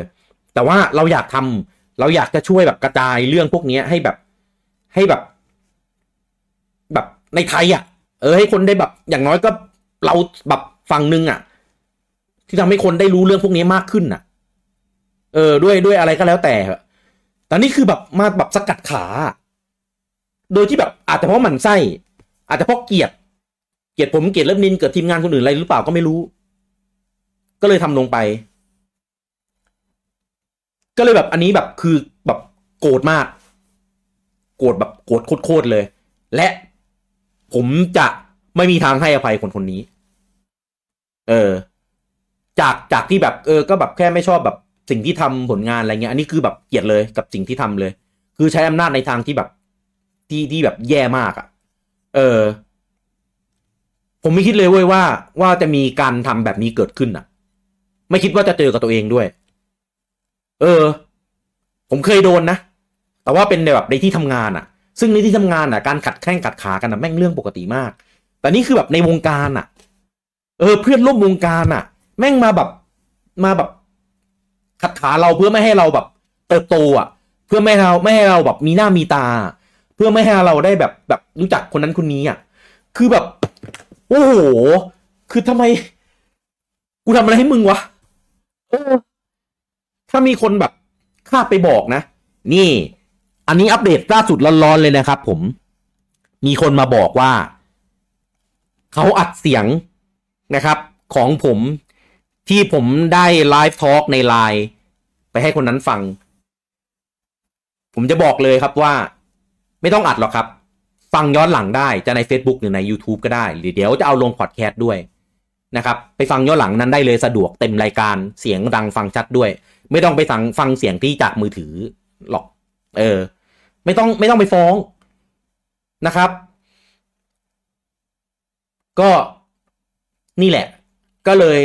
[SPEAKER 1] แต่ว่าเราอยากทำเราอยากจะช่วยแบบกระจายเรื่องพวกนี้ให้แบบให้แบบ แบบในไทยอะ เออให้คนได้แบบ อย่างน้อยก็เราแบบฝั่งนึงอะ ที่ทำให้คนได้รู้เรื่องพวกนี้มากขึ้นอะ เออ ด้วยด้วยอะไรก็แล้วแต่แต่นี่คือแบบมาแบบสกัดขา โดยที่แบบอาจจะเพราะหมันไส้ อาจจะเพราะเกลียดเกลียดผมเกลียดเลิฟนินเกิดทีมงานคนอื่นอะไรหรือเปล่าก็ไม่รู้ ก็เลยทำลงไป ก็เลยแบบอันนี้แบบคือแบบโกรธมาก โกรธแบบโกรธโคตรเลย และผมจะไม่มีทางให้อภัยคนคนนี้ เออ จากจากที่แบบเออ ก็แบบแค่ไม่ชอบแบบสิ่งที่ทำผลงานอะไรเงี้ย อันนี้คือแบบเกลียดเลยกับสิ่งที่ทำเลย คือใช้อำนาจในทางที่แบบที่ที่แบบแย่มากอะ่ะ เออ ผมไม่คิดเลยเว้ยว่า ว่าจะมีการทำแบบนี้เกิดขึ้นอะ ไม่คิดว่าจะเจอกับตัวเองด้วย เออ ผมเคยโดนนะ แต่ว่าเป็นแบบในที่ทำงานอะ ซึ่งในที่ทำงานอะ การขัดแข้งขัดขากันอะแม่งเรื่องปกติมาก แต่นี่คือแบบในวงการอะ เออ เพื่อนร่วมวงการอะ แม่งมาแบบมาแบบขัดขาเราเพื่อไม่ให้เราแบบ เติบโตอะ เพื่อไม่ให้เราไม่ให้เราแบบมีหน้ามีตา เพื่อไม่ให้เราได้แบบแบบรู้จักคนนั้นคนนี้อะ คือแบบ โอ้โห คือทำไม กูทำอะไรให้มึงวะเออ ถ้ามีคนแบบข้าไปบอกนะ นี่ อันนี้อัปเดตล่าสุดร้อนๆเลยนะครับ ผม มีคนมาบอกว่า เขาอัดเสียงนะครับ ของผมที่ผมได้ไลฟ์ทอล์กในไลน์ไปให้คนนั้นฟัง ผมจะบอกเลยครับว่า ไม่ต้องอัดหรอกครับ ฟังย้อนหลังได้จะใน Facebook หรือใน YouTube ก็ได้ หรือเดี๋ยวจะเอาลงพอดแคสต์ด้วยนะครับ ไปฟังย้อนหลังนั้นได้เลยสะดวกเต็มรายการเสียงดังฟังชัดด้วย ไม่ต้องไปฟังฟังเสียงที่จากมือถือหรอก เออ ไม่ต้องไม่ต้องไปฟ้องนะครับ ก็นี่แหละ ก็เลย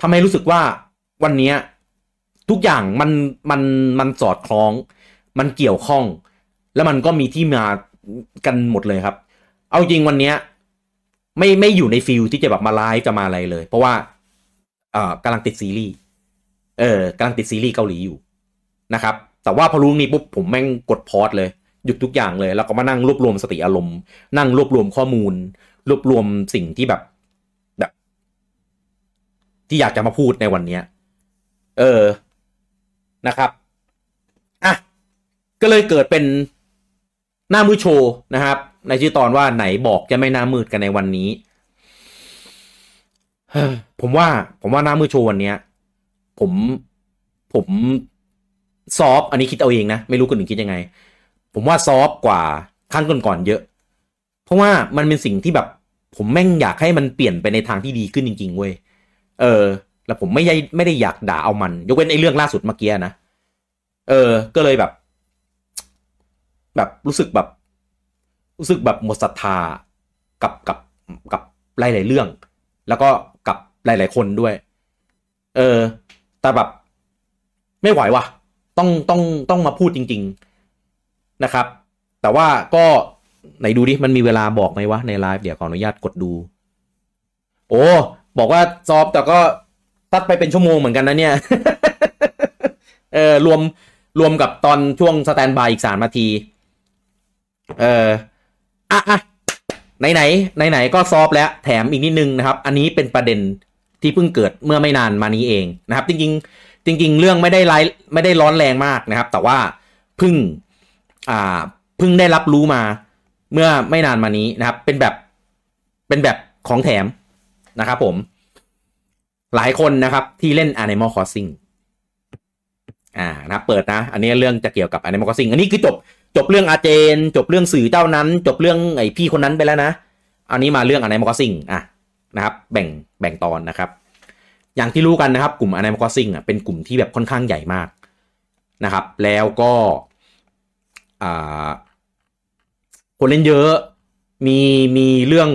[SPEAKER 1] ทำให้รู้สึกว่าวันนี้ทุกอย่างมันมันมันสอดคล้อง มันเกี่ยวข้อง แล้วมันก็มีที่มากันหมดเลยครับ เอาจริงวันนี้ไม่ไม่อยู่ในฟิลที่จะแบบมาไลฟ์จะมาอะไรเลย เพราะว่าเอ่อกำลังติดซีรีส์ เออกำลังติดซีรีส์เกาหลีอยู่นะครับ แต่ว่าพอรู้นี้ปุ๊บผมแม่งกดพอดเลย หยุดทุกอย่างเลย แล้วก็มานั่งรวบรวมสติอารมณ์ นั่งรวบรวมข้อมูล รวบรวมสิ่งที่แบบแบบ ที่อยากจะมาพูดในวันเนี้ย เออนะครับอะก็เลยเกิดเป็นหน้ามือโชว์นะครับ ในชื่อตอนว่าไหนบอกจะไม่หน้ามืดกันในวันนี้ผมว่าผมว่าหน้ามือโชว์วันเนี้ย ผมผมซอฟอันนี้คิดเอาเองนะ ไม่รู้คนอื่นคิดยังไง ผมว่าซอฟกว่าครั้งก่อนๆเยอะ เพราะว่ามันเป็นสิ่งที่แบบ ผมแม่งอยากให้มันเปลี่ยนไปในทางที่ดีขึ้นจริง ๆ เว้ย เออ แล้วผมไม่ได้ไม่ได้อยากด่าเอามัน ยกเว้นไอ้เรื่องล่าสุดเมื่อกี้นะ เออ ก็เลยแบบ แบบรู้สึกแบบ รู้สึกแบบหมดศรัทธากับกับกับหลายๆเรื่อง แล้วก็กับหลาย ๆ คนด้วย เออ แต่แบบไม่ไหวว่ะ ต้องต้องต้องมาพูดจริง ๆนะครับ แต่ว่าก็ไหนดูดิ มันมีเวลาบอกไหมวะในไลฟ์เดี๋ยวขออนุญาตกดดู โอ้บอกว่าซอฟแต่ก็ตัดไปเป็นชั่วโมงเหมือนกันนะเนี่ย เออรวมรวมกับตอนช่วงสแตนบายอีกสามนาที เอออะอะไหนไหนไหนไหนก็ซอฟแล้ว แถมอีกนิดนึงนะครับ อันนี้เป็นประเด็น ที่เพิ่งเกิดเมื่อไม่นานมานี้เองนะครับ จริงๆจริง ๆ เรื่องไม่ได้ไลไม่ได้ร้อนแรงมากนะครับ แต่ว่าเพิ่งอ่าเพิ่งได้รับรู้มาเมื่อไม่นานมานี้นะครับ เป็นแบบเป็นแบบของแถมนะครับผมหลายคนนะครับที่เล่น Animal Crossing อ่านะเปิดนะ อันนี้เรื่องจะเกี่ยวกับ Animal Crossing อันนี้คือจบจบเรื่องอาเจน จบเรื่องสื่อเจ้านั้น จบเรื่องไอพี่คนนั้นไปแล้วนะ อันนี้มาเรื่อง Animal Crossing อะ นะครับแบ่งแบ่งตอนนะครับ อย่างที่รู้กันนะครับกลุ่ม Animal Crossing อะเป็นกลุ่มที่แบบค่อนข้างใหญ่มากนะครับ แล้วก็คนเล่นเยอะมีมีเรื่อง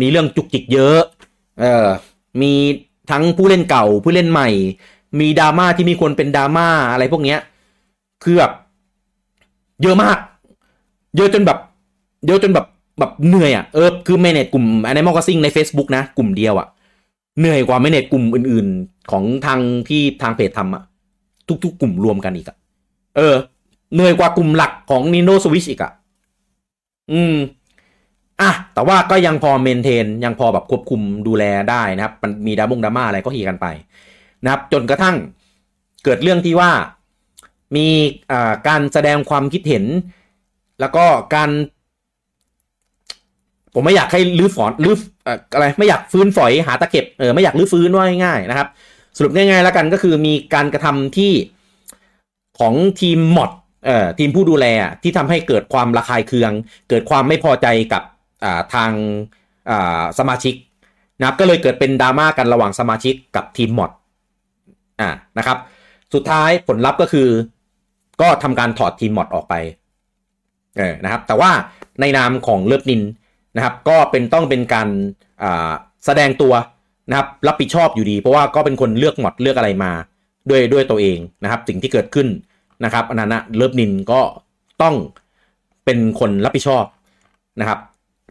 [SPEAKER 1] มีเรื่องจุกจิกเยอะเออมีทั้งผู้เล่นเก่าผู้เล่นใหม่ มีดราม่าที่มีคนเป็นดราม่าอะไรพวกเนี้ยคือแบบเยอะมาก เยอะจนแบบ เยอะจนแบบ แบบเหนื่อยอะเออคือเมเนจกลุ่ม Animal Crossing ใน Facebook นะ กลุ่มเดียวอะเหนื่อยกว่าเมเนจกลุ่มอื่น ๆ ของทางที่ทางเพจทำอะทุก ๆ กลุ่มรวมกันอีกอะเออ เหนื่อยกว่ากลุ่มหลักของ Nintendo Switch อีกอะอืมอะแต่ว่าก็ยังพอเมนเทน ยังพอแบบควบคุมดูแลได้นะครับ มันมีดาบงดราม่าอะไรก็ฮีกันไป นะครับ จนกระทั่งเกิดเรื่องที่ว่ามีการแสดงความคิดเห็น แล้วก็การ ผมไม่อยากให้ลื้อฝอนลื้ออะไรไม่อยากฟื้นฝอยหาตะเข็บเออไม่อยากลื้อฟื้นว่าง่ายๆนะครับ สรุปง่ายๆแล้วกันก็คือมีการกระทำที่ของทีมมอดเอ่อทีมผู้ดูแลที่ทำให้เกิดความระคายเคือง เกิดความไม่พอใจกับทางสมาชิกนะครับก็เลยเกิดเป็นดราม่ากันระหว่างสมาชิกกับทีมมอดอ่านะครับ สุดท้ายผลลัพธ์ก็คือ ก็ทำการถอดทีมมอดออกไปเออนะครับ แต่ว่าในนามของเลิฟนิน นะครับ ก็เป็นต้องเป็นการแสดงตัวนะครับรับผิดชอบอยู่ดี เพราะว่าก็เป็นคนเลือกหมดเลือกอะไรมาด้วยด้วยตัวเองนะครับ สิ่งที่เกิดขึ้นนะครับอันนั้นนะเลิฟนินก็ต้องเป็นคนรับผิดชอบนะครับ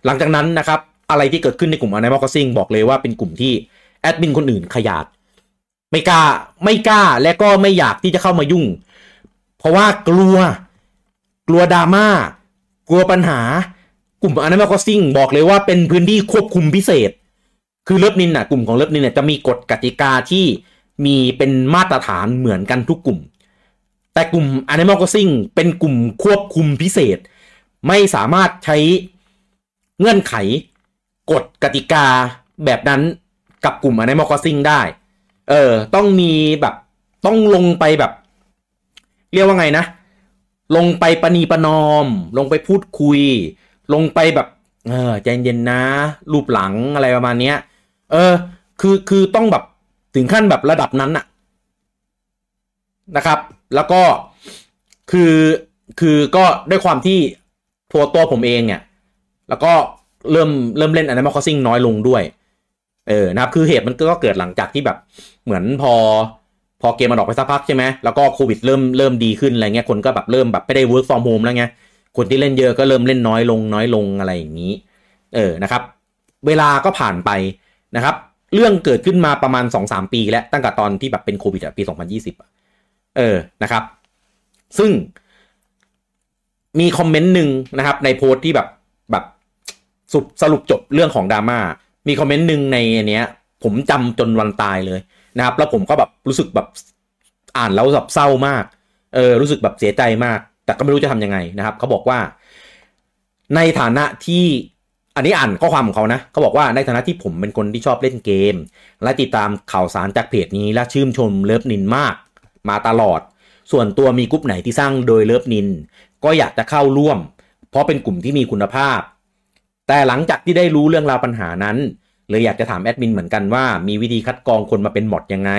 [SPEAKER 1] หลังจากนั้นนะครับ อะไรที่เกิดขึ้นในกลุ่ม Animal Crossing บอกเลยว่าเป็นกลุ่มที่แอดมินคนอื่นขยาด ไม่กล้าไม่กล้าและก็ไม่อยากที่จะเข้ามายุ่ง เพราะว่ากลัวกลัวดราม่ากลัวปัญหา กลุ่ม Animal Crossing บอกเลยว่าเป็นพื้นที่ควบคุมพิเศษ คือเลิฟนินน่ะกลุ่มของเลิฟนินเนี่ยจะมีกฎกติกาที่มีเป็นมาตรฐานเหมือนกันทุกกลุ่ม แต่กลุ่ม Animal Crossing เป็นกลุ่มควบคุมพิเศษ ไม่สามารถใช้เงื่อนไขกฎกติกาแบบนั้นกับกลุ่ม Animal Crossing ได้ เออ ต้องมีแบบต้องลงไปแบบ เรียกว่าไงนะ ลงไปปณีประนอม ลงไปพูดคุย ลงไปแบบเออใจเย็นนะรูปหลังอะไรประมาณเนี้ย เออ คือคือต้องแบบถึงขั้นแบบระดับนั้นอะนะครับ แล้วก็คือคือก็ด้วยความที่ตัวตัวผมเองเนี่ย แล้วก็เริ่มเริ่มเล่น Animal Crossing น้อยลงด้วย เออนะครับ คือเหตุมันก็เกิดหลังจากที่แบบเหมือนพอพอเกมมันออกไปสักพักใช่ไหมแล้วก็โควิดเริ่มเริ่มดีขึ้นอะไรเงี้ยคนก็แบบเริ่มแบบไม่ได้ work from home แล้วไง คนที่เล่นเยอะก็เริ่มเล่นน้อยลงน้อยลงอะไรอย่างนี้ เออนะครับ เวลาก็ผ่านไปนะครับ เรื่องเกิดขึ้นมาประมาณ 2-3 ปี แล้วตั้งแต่ตอนที่แบบเป็นโควิดอะปี 2020 เออนะครับ ซึ่งมีคอมเมนต์หนึ่งนะครับ ในโพสที่แบบแบบสรุปสรุปจบเรื่องของดราม่ามีคอมเมนต์หนึ่งในอันเนี้ย ผมจำจนวันตายเลยนะครับ แล้วผมก็แบบรู้สึกแบบอ่านแล้วแบบเศร้ามาก เออรู้สึกแบบเสียใจมาก แต่ก็ไม่รู้จะทํำยังไงนะครับเขาบอกว่า ในฐานะที่อันนี้อ่านข้อความของเขานะเขาบอกว่าในฐานะที่ผมเป็นคนที่ชอบเล่นเกม และติดตามข่าวสารจากเพจนี้และชื่นชมเลิฟนินมาก มาตลอด ส่วนตัวมีกลุ่มไหนที่สร้างโดยเลิฟนิน ก็อยากจะเข้าร่วม เพราะเป็นกลุ่มที่มีคุณภาพ แต่หลังจากที่ได้รู้เรื่องราวปัญหานั้นเลยอยากจะถามแอดมินเหมือนกันว่ามีวิธีคัดกรองคนมาเป็นหมดยังไง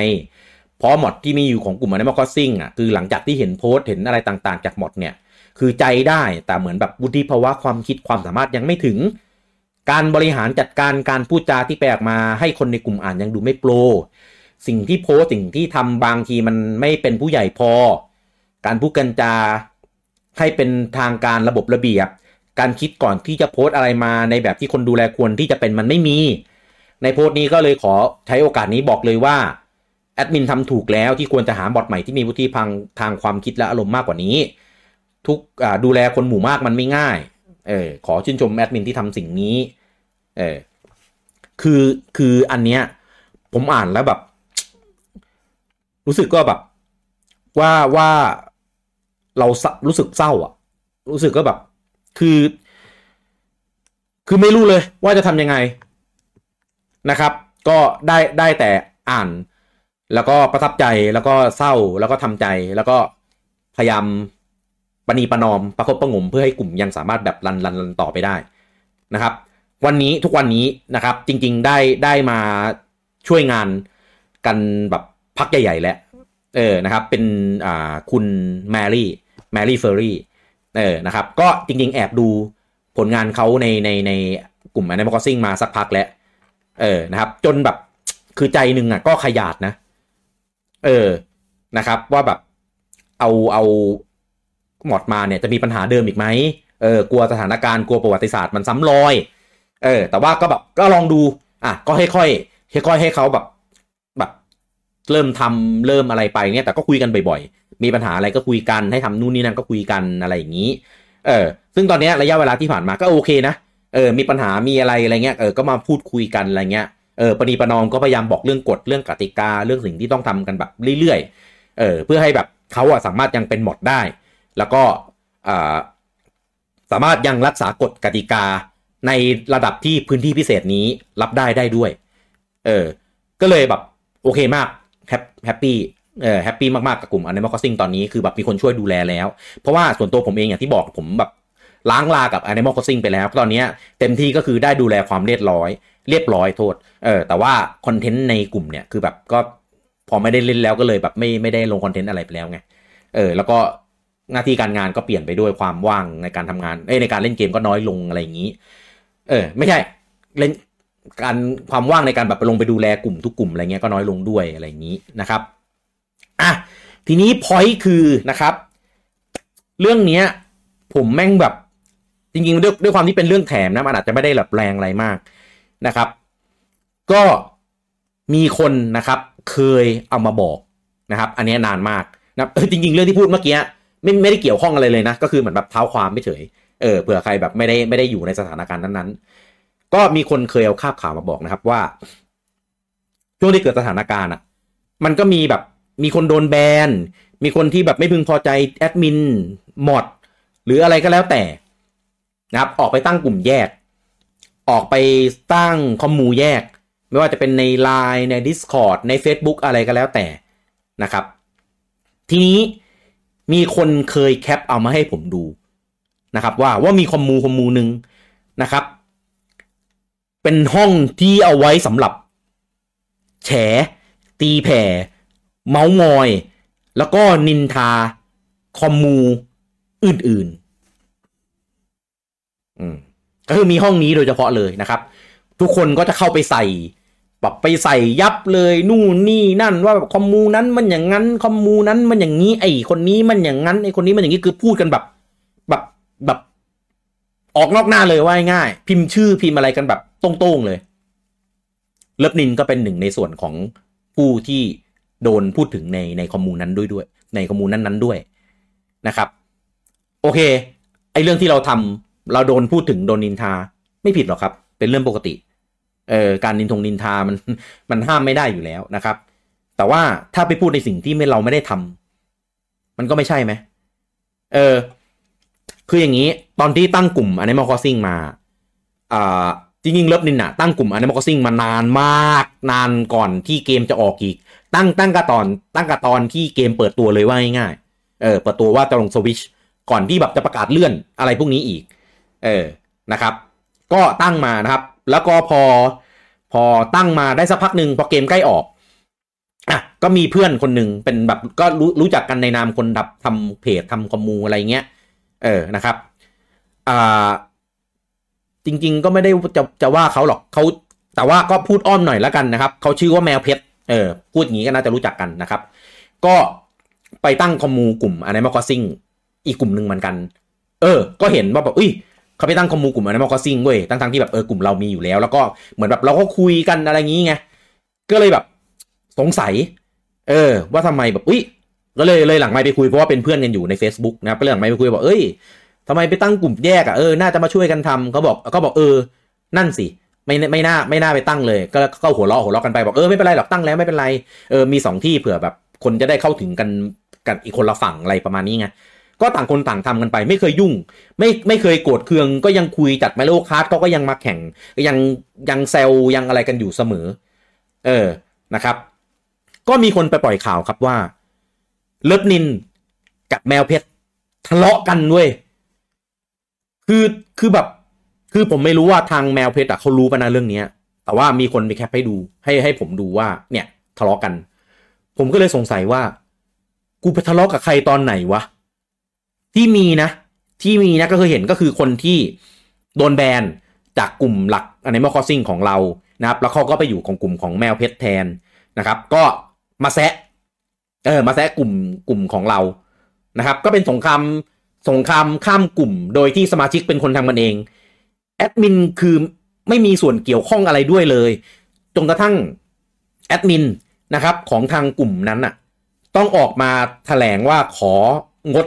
[SPEAKER 1] เพราะมอดที่มีอยู่ของกลุ่ม Animal Crossing อะคือหลังจากที่เห็นโพสต์เห็นอะไรต่างๆ จากมอดเนี่ย คือใจได้แต่เหมือนแบบวุฒิภาวะความคิดความสามารถยังไม่ถึง การบริหารจัดการการพูดจาที่แปลกมาให้คนในกลุ่มอ่านยังดูไม่โปร สิ่งที่โพสสิ่งที่ทำบางทีมันไม่เป็นผู้ใหญ่พอ การพูดกันจาให้เป็นทางการระบบระเบียบ การคิดก่อนที่จะโพสอะไรมาในแบบที่คนดูแลควรที่จะเป็นมันไม่มี ในโพสต์นี้ก็เลยขอใช้โอกาสนี้บอกเลยว่า แอดมินทำถูกแล้วที่ควรจะหาบอทใหม่ที่มีวุฒิพังทางความคิดและอารมณ์มากกว่านี้ ทุกดูแลคนหมู่มากมันไม่ง่ายเออขอชื่นชมแอดมินที่ทำสิ่งนี้เออคือคืออันเนี้ยผมอ่านแล้วแบบ รู้สึกก็แบบ ว่าว่าเรารู้สึกเศร้าอะ รู้สึกก็แบบ คือ คือไม่รู้เลยว่าจะทำยังไงนะครับ ก็ได้ได้แต่อ่าน แล้วก็ประทับใจแล้วก็เศร้าแล้วก็ทำใจแล้วก็พยายามปณีประนอมประคบประงมเพื่อให้กลุ่มยังสามารถแบบรันรันรันต่อไปได้นะครับ วันนี้ทุกวันนี้นะครับจริง ๆได้ได้มาช่วยงานกันแบบพักใหญ่ๆแล้วเออนะครับเป็นอ่าคุณแมรี่แมรี่เฟอร์รี่เออนะครับก็จริง ๆ แอบดูผลงานเขาในในในกลุ่ม Animal Crossing มาสักพักแล้วเออนะครับจนแบบคือใจหนึ่งอะก็ขยาดนะ เออนะครับ ว่าแบบเอาเอาหมดมาเนี่ยจะมีปัญหาเดิมอีกไหมเออกลัวสถานการณ์กลัวประวัติศาสตร์มันซ้ำรอย เออ แต่ว่าก็แบบก็ลองดูอะก็ค่อยค่อยค่อยให้เขาแบบแบบเริ่มทำเริ่มอะไรไปเนี่ยแต่ก็คุยกันบ่อยๆ มีปัญหาอะไรก็คุยกันให้ทำนู่นนี่นั่นก็คุยกันอะไรอย่างนี้ เออ ซึ่งตอนนี้ระยะเวลาที่ผ่านมาก็โอเคนะเออมีปัญหามีอะไรอะไรเงี้ยเออก็มาพูดคุยกันอะไรเงี้ย เออปณีประนอมก็พยายามบอกเรื่องกฎเรื่องกติกาเรื่องสิ่งที่ต้องทำกันแบบเรื่อยๆเออเพื่อให้แบบเขาอะสามารถยังเป็นหมดได้ แล้วก็อ่าสามารถยังรักษากฎกติกาในระดับที่พื้นที่พิเศษนี้รับได้ได้ด้วย เออ ก็เลยแบบโอเคมากแฮปปี้เออแฮปปี้มากๆกับกลุ่ม Animal Crossing ตอนนี้คือแบบมีคนช่วยดูแลแล้ว เพราะว่าส่วนตัวผมเองอย่างที่บอกผมแบบ ล้างลากับ Animal Crossing ไปแล้ว ตอนนี้เต็มที่ก็คือได้ดูแลความเรียบร้อย เรียบร้อยโทษ เออ แต่ว่าคอนเทนต์ในกลุ่มเนี่ยคือแบบก็พอไม่ได้เล่นแล้วก็เลยแบบไม่ไม่ได้ลงคอนเทนต์อะไรไปแล้วไง เออ แล้วก็หน้าที่การงานก็เปลี่ยนไปด้วยความว่างในการทำงาน เอ้ในการเล่นเกมก็น้อยลงอะไรอย่างนี้ เออ ไม่ใช่ เล่นการความว่างในการแบบไปลงไปดูแลกลุ่มทุกกลุ่มอะไรเงี้ยก็น้อยลงด้วยอะไรอย่างนี้นะครับ อะ ทีนี้พอยต์คือนะครับ เรื่องเนี้ย ผมแม่งแบบ จริงๆด้วยด้วยความที่เป็นเรื่องแถมนะมันอาจจะไม่ได้แบบแรงอะไรมากนะครับ ก็มีคนนะครับเคยเอามาบอกนะครับ อันนี้นานมากนะจริง ๆ เรื่องที่พูดเมื่อกี้ไม่ไม่ได้เกี่ยวข้องอะไรเลยนะ ก็คือเหมือนแบบเท้าความไม่เฉยเออเผื่อใครแบบไม่ได้ไม่ได้อยู่ในสถานการณ์นั้นๆ ก็มีคนเคยเอาคาบข่าวมาบอกนะครับว่า ช่วงที่เกิดสถานการณ์อะ มันก็มีแบบมีคนโดนแบน มีคนที่แบบไม่พึงพอใจแอดมินหมดหรืออะไรก็แล้วแต่ นะครับ ออกไปตั้งกลุ่มแยก ออกไปตั้งคอมมูแยก ไม่ว่าจะเป็นใน Line ใน Discord ใน Facebook อะไรก็แล้วแต่นะครับ ทีนี้มีคนเคยแคปเอามาให้ผมดูนะครับ ว่าว่ามีคอมมูคอมมูหนึ่งนะครับ เป็นห้องที่เอาไว้สำหรับ แฉ ตีแผ่ เมาส์มอย แล้วก็นินทาคอมมูอื่นๆ อืมก็คือมีห้องนี้โดยเฉพาะเลยนะครับ ทุกคนก็จะเข้าไปใส่แบบไปใส่ยับเลยนู่นนี่นั่นว่าแบบคอมมูนั้นมันอย่างนั้นคอมมูนั้นมันอย่างนี้ไอ้คนนี้มันอย่างนั้นไอ้คนนี้มันอย่างนี้คือพูดกันแบบ แบบแบบออกนอกหน้าเลยว่าง่ายพิมพ์ชื่อพิมพ์อะไรกันแบบตรงๆเลย เลิฟนินก็เป็นหนึ่งในส่วนของผู้ที่โดนพูดถึงในในคอมมูนั้นด้วยด้วย ในคอมมูนั้นนั้นด้วยนะครับ โอเค ไอเรื่องที่เราทำ เราโดนพูดถึงโดนนินทาไม่ผิดหรอกครับ เป็นเรื่องปกติเอ่อการนินทงนินทามันมันห้ามไม่ได้อยู่แล้วนะครับ แต่ว่าถ้าไปพูดในสิ่งที่ไม่เราไม่ได้ทำมันก็ไม่ใช่ไหมเออ คืออย่างนี้ตอนที่ตั้งกลุ่ม Animal Crossing มาอ่าจริงๆเลิฟนินอะตั้งกลุ่ม Animal Crossing มานานมาก นานก่อนที่เกมจะออกอีก ตั้งตั้งกระตอนตั้งกระตอนที่เกมเปิดตัวเลยว่าง่ายๆเออเปิดตัวว่าจะลงสวิชก่อนที่แบบจะประกาศเลื่อนอะไรพวกนี้อีก เออนะครับ ก็ตั้งมานะครับ แล้วก็พอพอตั้งมาได้สักพักหนึ่งพอเกมใกล้ออกอะก็มีเพื่อนคนหนึ่งเป็นแบบก็รู้รู้จักกันในนามคนดับทำเพจทำคอมมูอะไรเงี้ย เออนะครับอ่าจริง ๆ ก็ไม่ได้จะจะว่าเขาหรอกเขาแต่ว่าก็พูดอ้อมหน่อยแล้วกันนะครับเขาชื่อว่าแมวเพชรเออพูดอย่างนี้ก็น่าจะรู้จักกันนะครับ ก็ไปตั้งคอมมูกลุ่มอันนี้มาคอซิงอีกกลุ่มหนึ่งเหมือนกัน เออ ก็เห็นว่าแบบอุ้ย เขาไปตั้งคอมมูกลุ่มอันนี้มาคอซิงเว้ยทั้งๆที่แบบเออกลุ่มเรามีอยู่แล้ว แล้วก็เหมือนแบบเราก็คุยกันอะไรอย่างนี้ไงก็เลยแบบสงสัย เออ ว่าทำไมแบบอุ้ยก็เลยเลยหลังไมค์ไปคุยเพราะว่าเป็นเพื่อนกันอยู่ใน Facebook นะครับก็เลยหลังไมค์ไปคุยบอกเอ้ยทำไมไปตั้งกลุ่มแยกอะเออน่าจะมาช่วยกันทำเขาบอกก็บอกเออ นั่นสิไม่ไม่น่าไม่น่าไปตั้งเลย ก็ก็หัวเราะหัวเราะกันไปบอกเออไม่เป็นไรหรอกตั้งแล้วไม่เป็นไรเออมีสองที่เผื่อแบบคนจะได้เข้าถึงกันกันอีกคนละฝั่งอะไรประมาณนี้ไง ก็ต่างคนต่างทำกันไปไม่เคยยุ่ง ไม่ไม่เคยโกรธเคืองก็ยังคุยจัด Mario Kart เขาก็ยังมาแข่งยังยังแซวยังอะไรกันอยู่เสมอ เออนะครับ ก็มีคนไปปล่อยข่าวครับว่าเลิฟนินกับแมวเพชรทะเลาะกันด้วย คือคือแบบ คือผมไม่รู้ว่าทางแมวเพชรอะเขารู้ปะนะเรื่องเนี้ย แต่ว่ามีคนไปแคปให้ดู ให้ให้ผมดูว่า เนี่ย ทะเลาะกัน ผมก็เลยสงสัยว่า กูไปทะเลาะกับใครตอนไหนวะ ที่มีนะ ที่มีนะก็คือเห็นก็คือคนที่โดนแบนจากกลุ่มหลัก Animal Crossing ของเรานะครับ แล้วเขาก็ไปอยู่ของกลุ่มของแมวเพชรแทนนะครับ ก็มาแซะเออมาแซะกลุ่มกลุ่มของเรานะครับ ก็เป็นสงครามสงครามข้ามกลุ่ม โดยที่สมาชิกเป็นคนทำกันเองแอดมินคือไม่มีส่วนเกี่ยวข้องอะไรด้วยเลยจนกระทั่งแอดมินนะครับของทางกลุ่มนั้นน่ะ ต้องออกมาแถลงว่าของด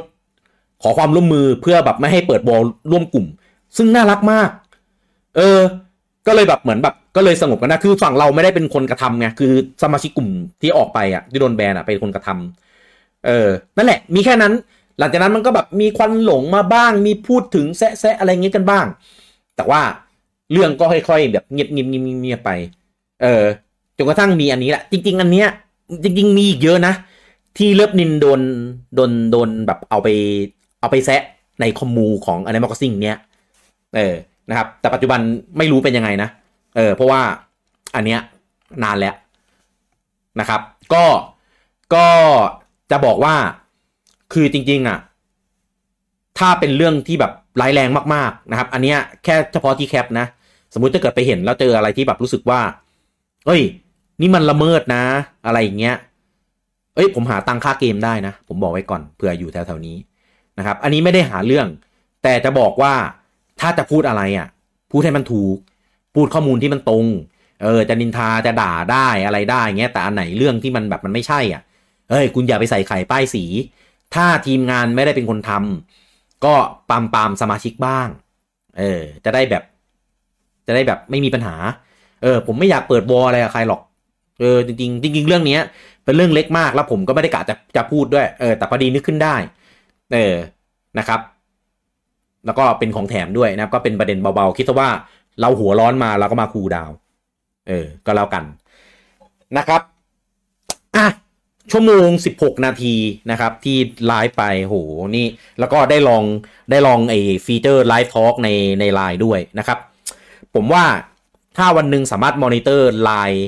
[SPEAKER 1] ขอความร่วมมือเพื่อแบบไม่ให้เปิดบอลร่วมกลุ่ม ซึ่งน่ารักมาก เออ ก็เลยแบบเหมือนแบบก็เลยสงบกันนะคือฝั่งเราไม่ได้เป็นคนกระทำไงคือสมาชิกกลุ่มที่ออกไปอะที่โดนแบนอะเป็นคนกระทำเออ นั่นแหละ มีแค่นั้น หลังจากนั้นมันก็แบบมีควันหลงมาบ้าง มีพูดถึงแซะแซะอะไรเงี้ยกันบ้าง แต่ว่าเรื่องก็ค่อยๆแบบเงียบเงียบเงียบเงียบไป เออจนกระทั่งมีอันนี้แหละ จริง ๆ อันเนี้ย จริง ๆ มีอีกเยอะนะ ที่เลิฟนินโดนโดนโดนแบบเอาไป เอาไปแซะในคอมมูของ Animal Crossing เนี้ยเออนะครับ แต่ปัจจุบันไม่รู้เป็นยังไงนะเออเพราะว่าอันเนี้ยนานแล้วนะครับ ก็ก็จะบอกว่าคือจริง ๆอะถ้าเป็นเรื่องที่แบบร้ายแรงมากๆนะครับ อันเนี้ยแค่เฉพาะที่แคปนะ สมมุติถ้าเกิดไปเห็นแล้วเจออะไรที่แบบรู้สึกว่าเอ้ย นี่มันละเมิดนะ อะไรอย่างเงี้ย เอ้ย ผมหาตังค่าเกมได้นะ ผมบอกไว้ก่อนเผื่ออยู่แถวๆนี้ นะครับ อันนี้ไม่ได้หาเรื่อง แต่จะบอกว่าถ้าจะพูดอะไรอะ พูดให้มันถูก พูดข้อมูลที่มันตรง เออ จะนินทาจะด่าได้อะไรได้เงี้ย แต่อันไหนเรื่องที่มันแบบมันไม่ใช่อะ เอ้ย คุณอย่าไปใส่ไข่ป้ายสี ถ้าทีมงานไม่ได้เป็นคนทำก็ปามปามสมาชิกบ้าง เออ จะได้แบบ จะได้แบบไม่มีปัญหา เออ ผมไม่อยากเปิดวออะไรกับใครหรอก เออ จริงๆจริงๆเรื่องเนี้ย เป็นเรื่องเล็กมากแล้วผมก็ไม่ได้กะจะจะพูดด้วย เออ แต่พอดีนึกขึ้นได้ เออนะครับ แล้วก็เป็นของแถมด้วยนะครับ ก็เป็นประเด็นเบาๆ คิดซะว่าเราหัวร้อนมาเราก็มาคูดาว เออ ก็แล้วกันนะครับอะชั่วโมง 16 นาทีนะครับ ที่ไลฟ์ไปโหนี่ แล้วก็ได้ลองได้ลองไอ้ฟีเจอร์ Live Talk ในในไลน์ด้วยนะครับ ผมว่าถ้าวันหนึ่งสามารถ monitor LINE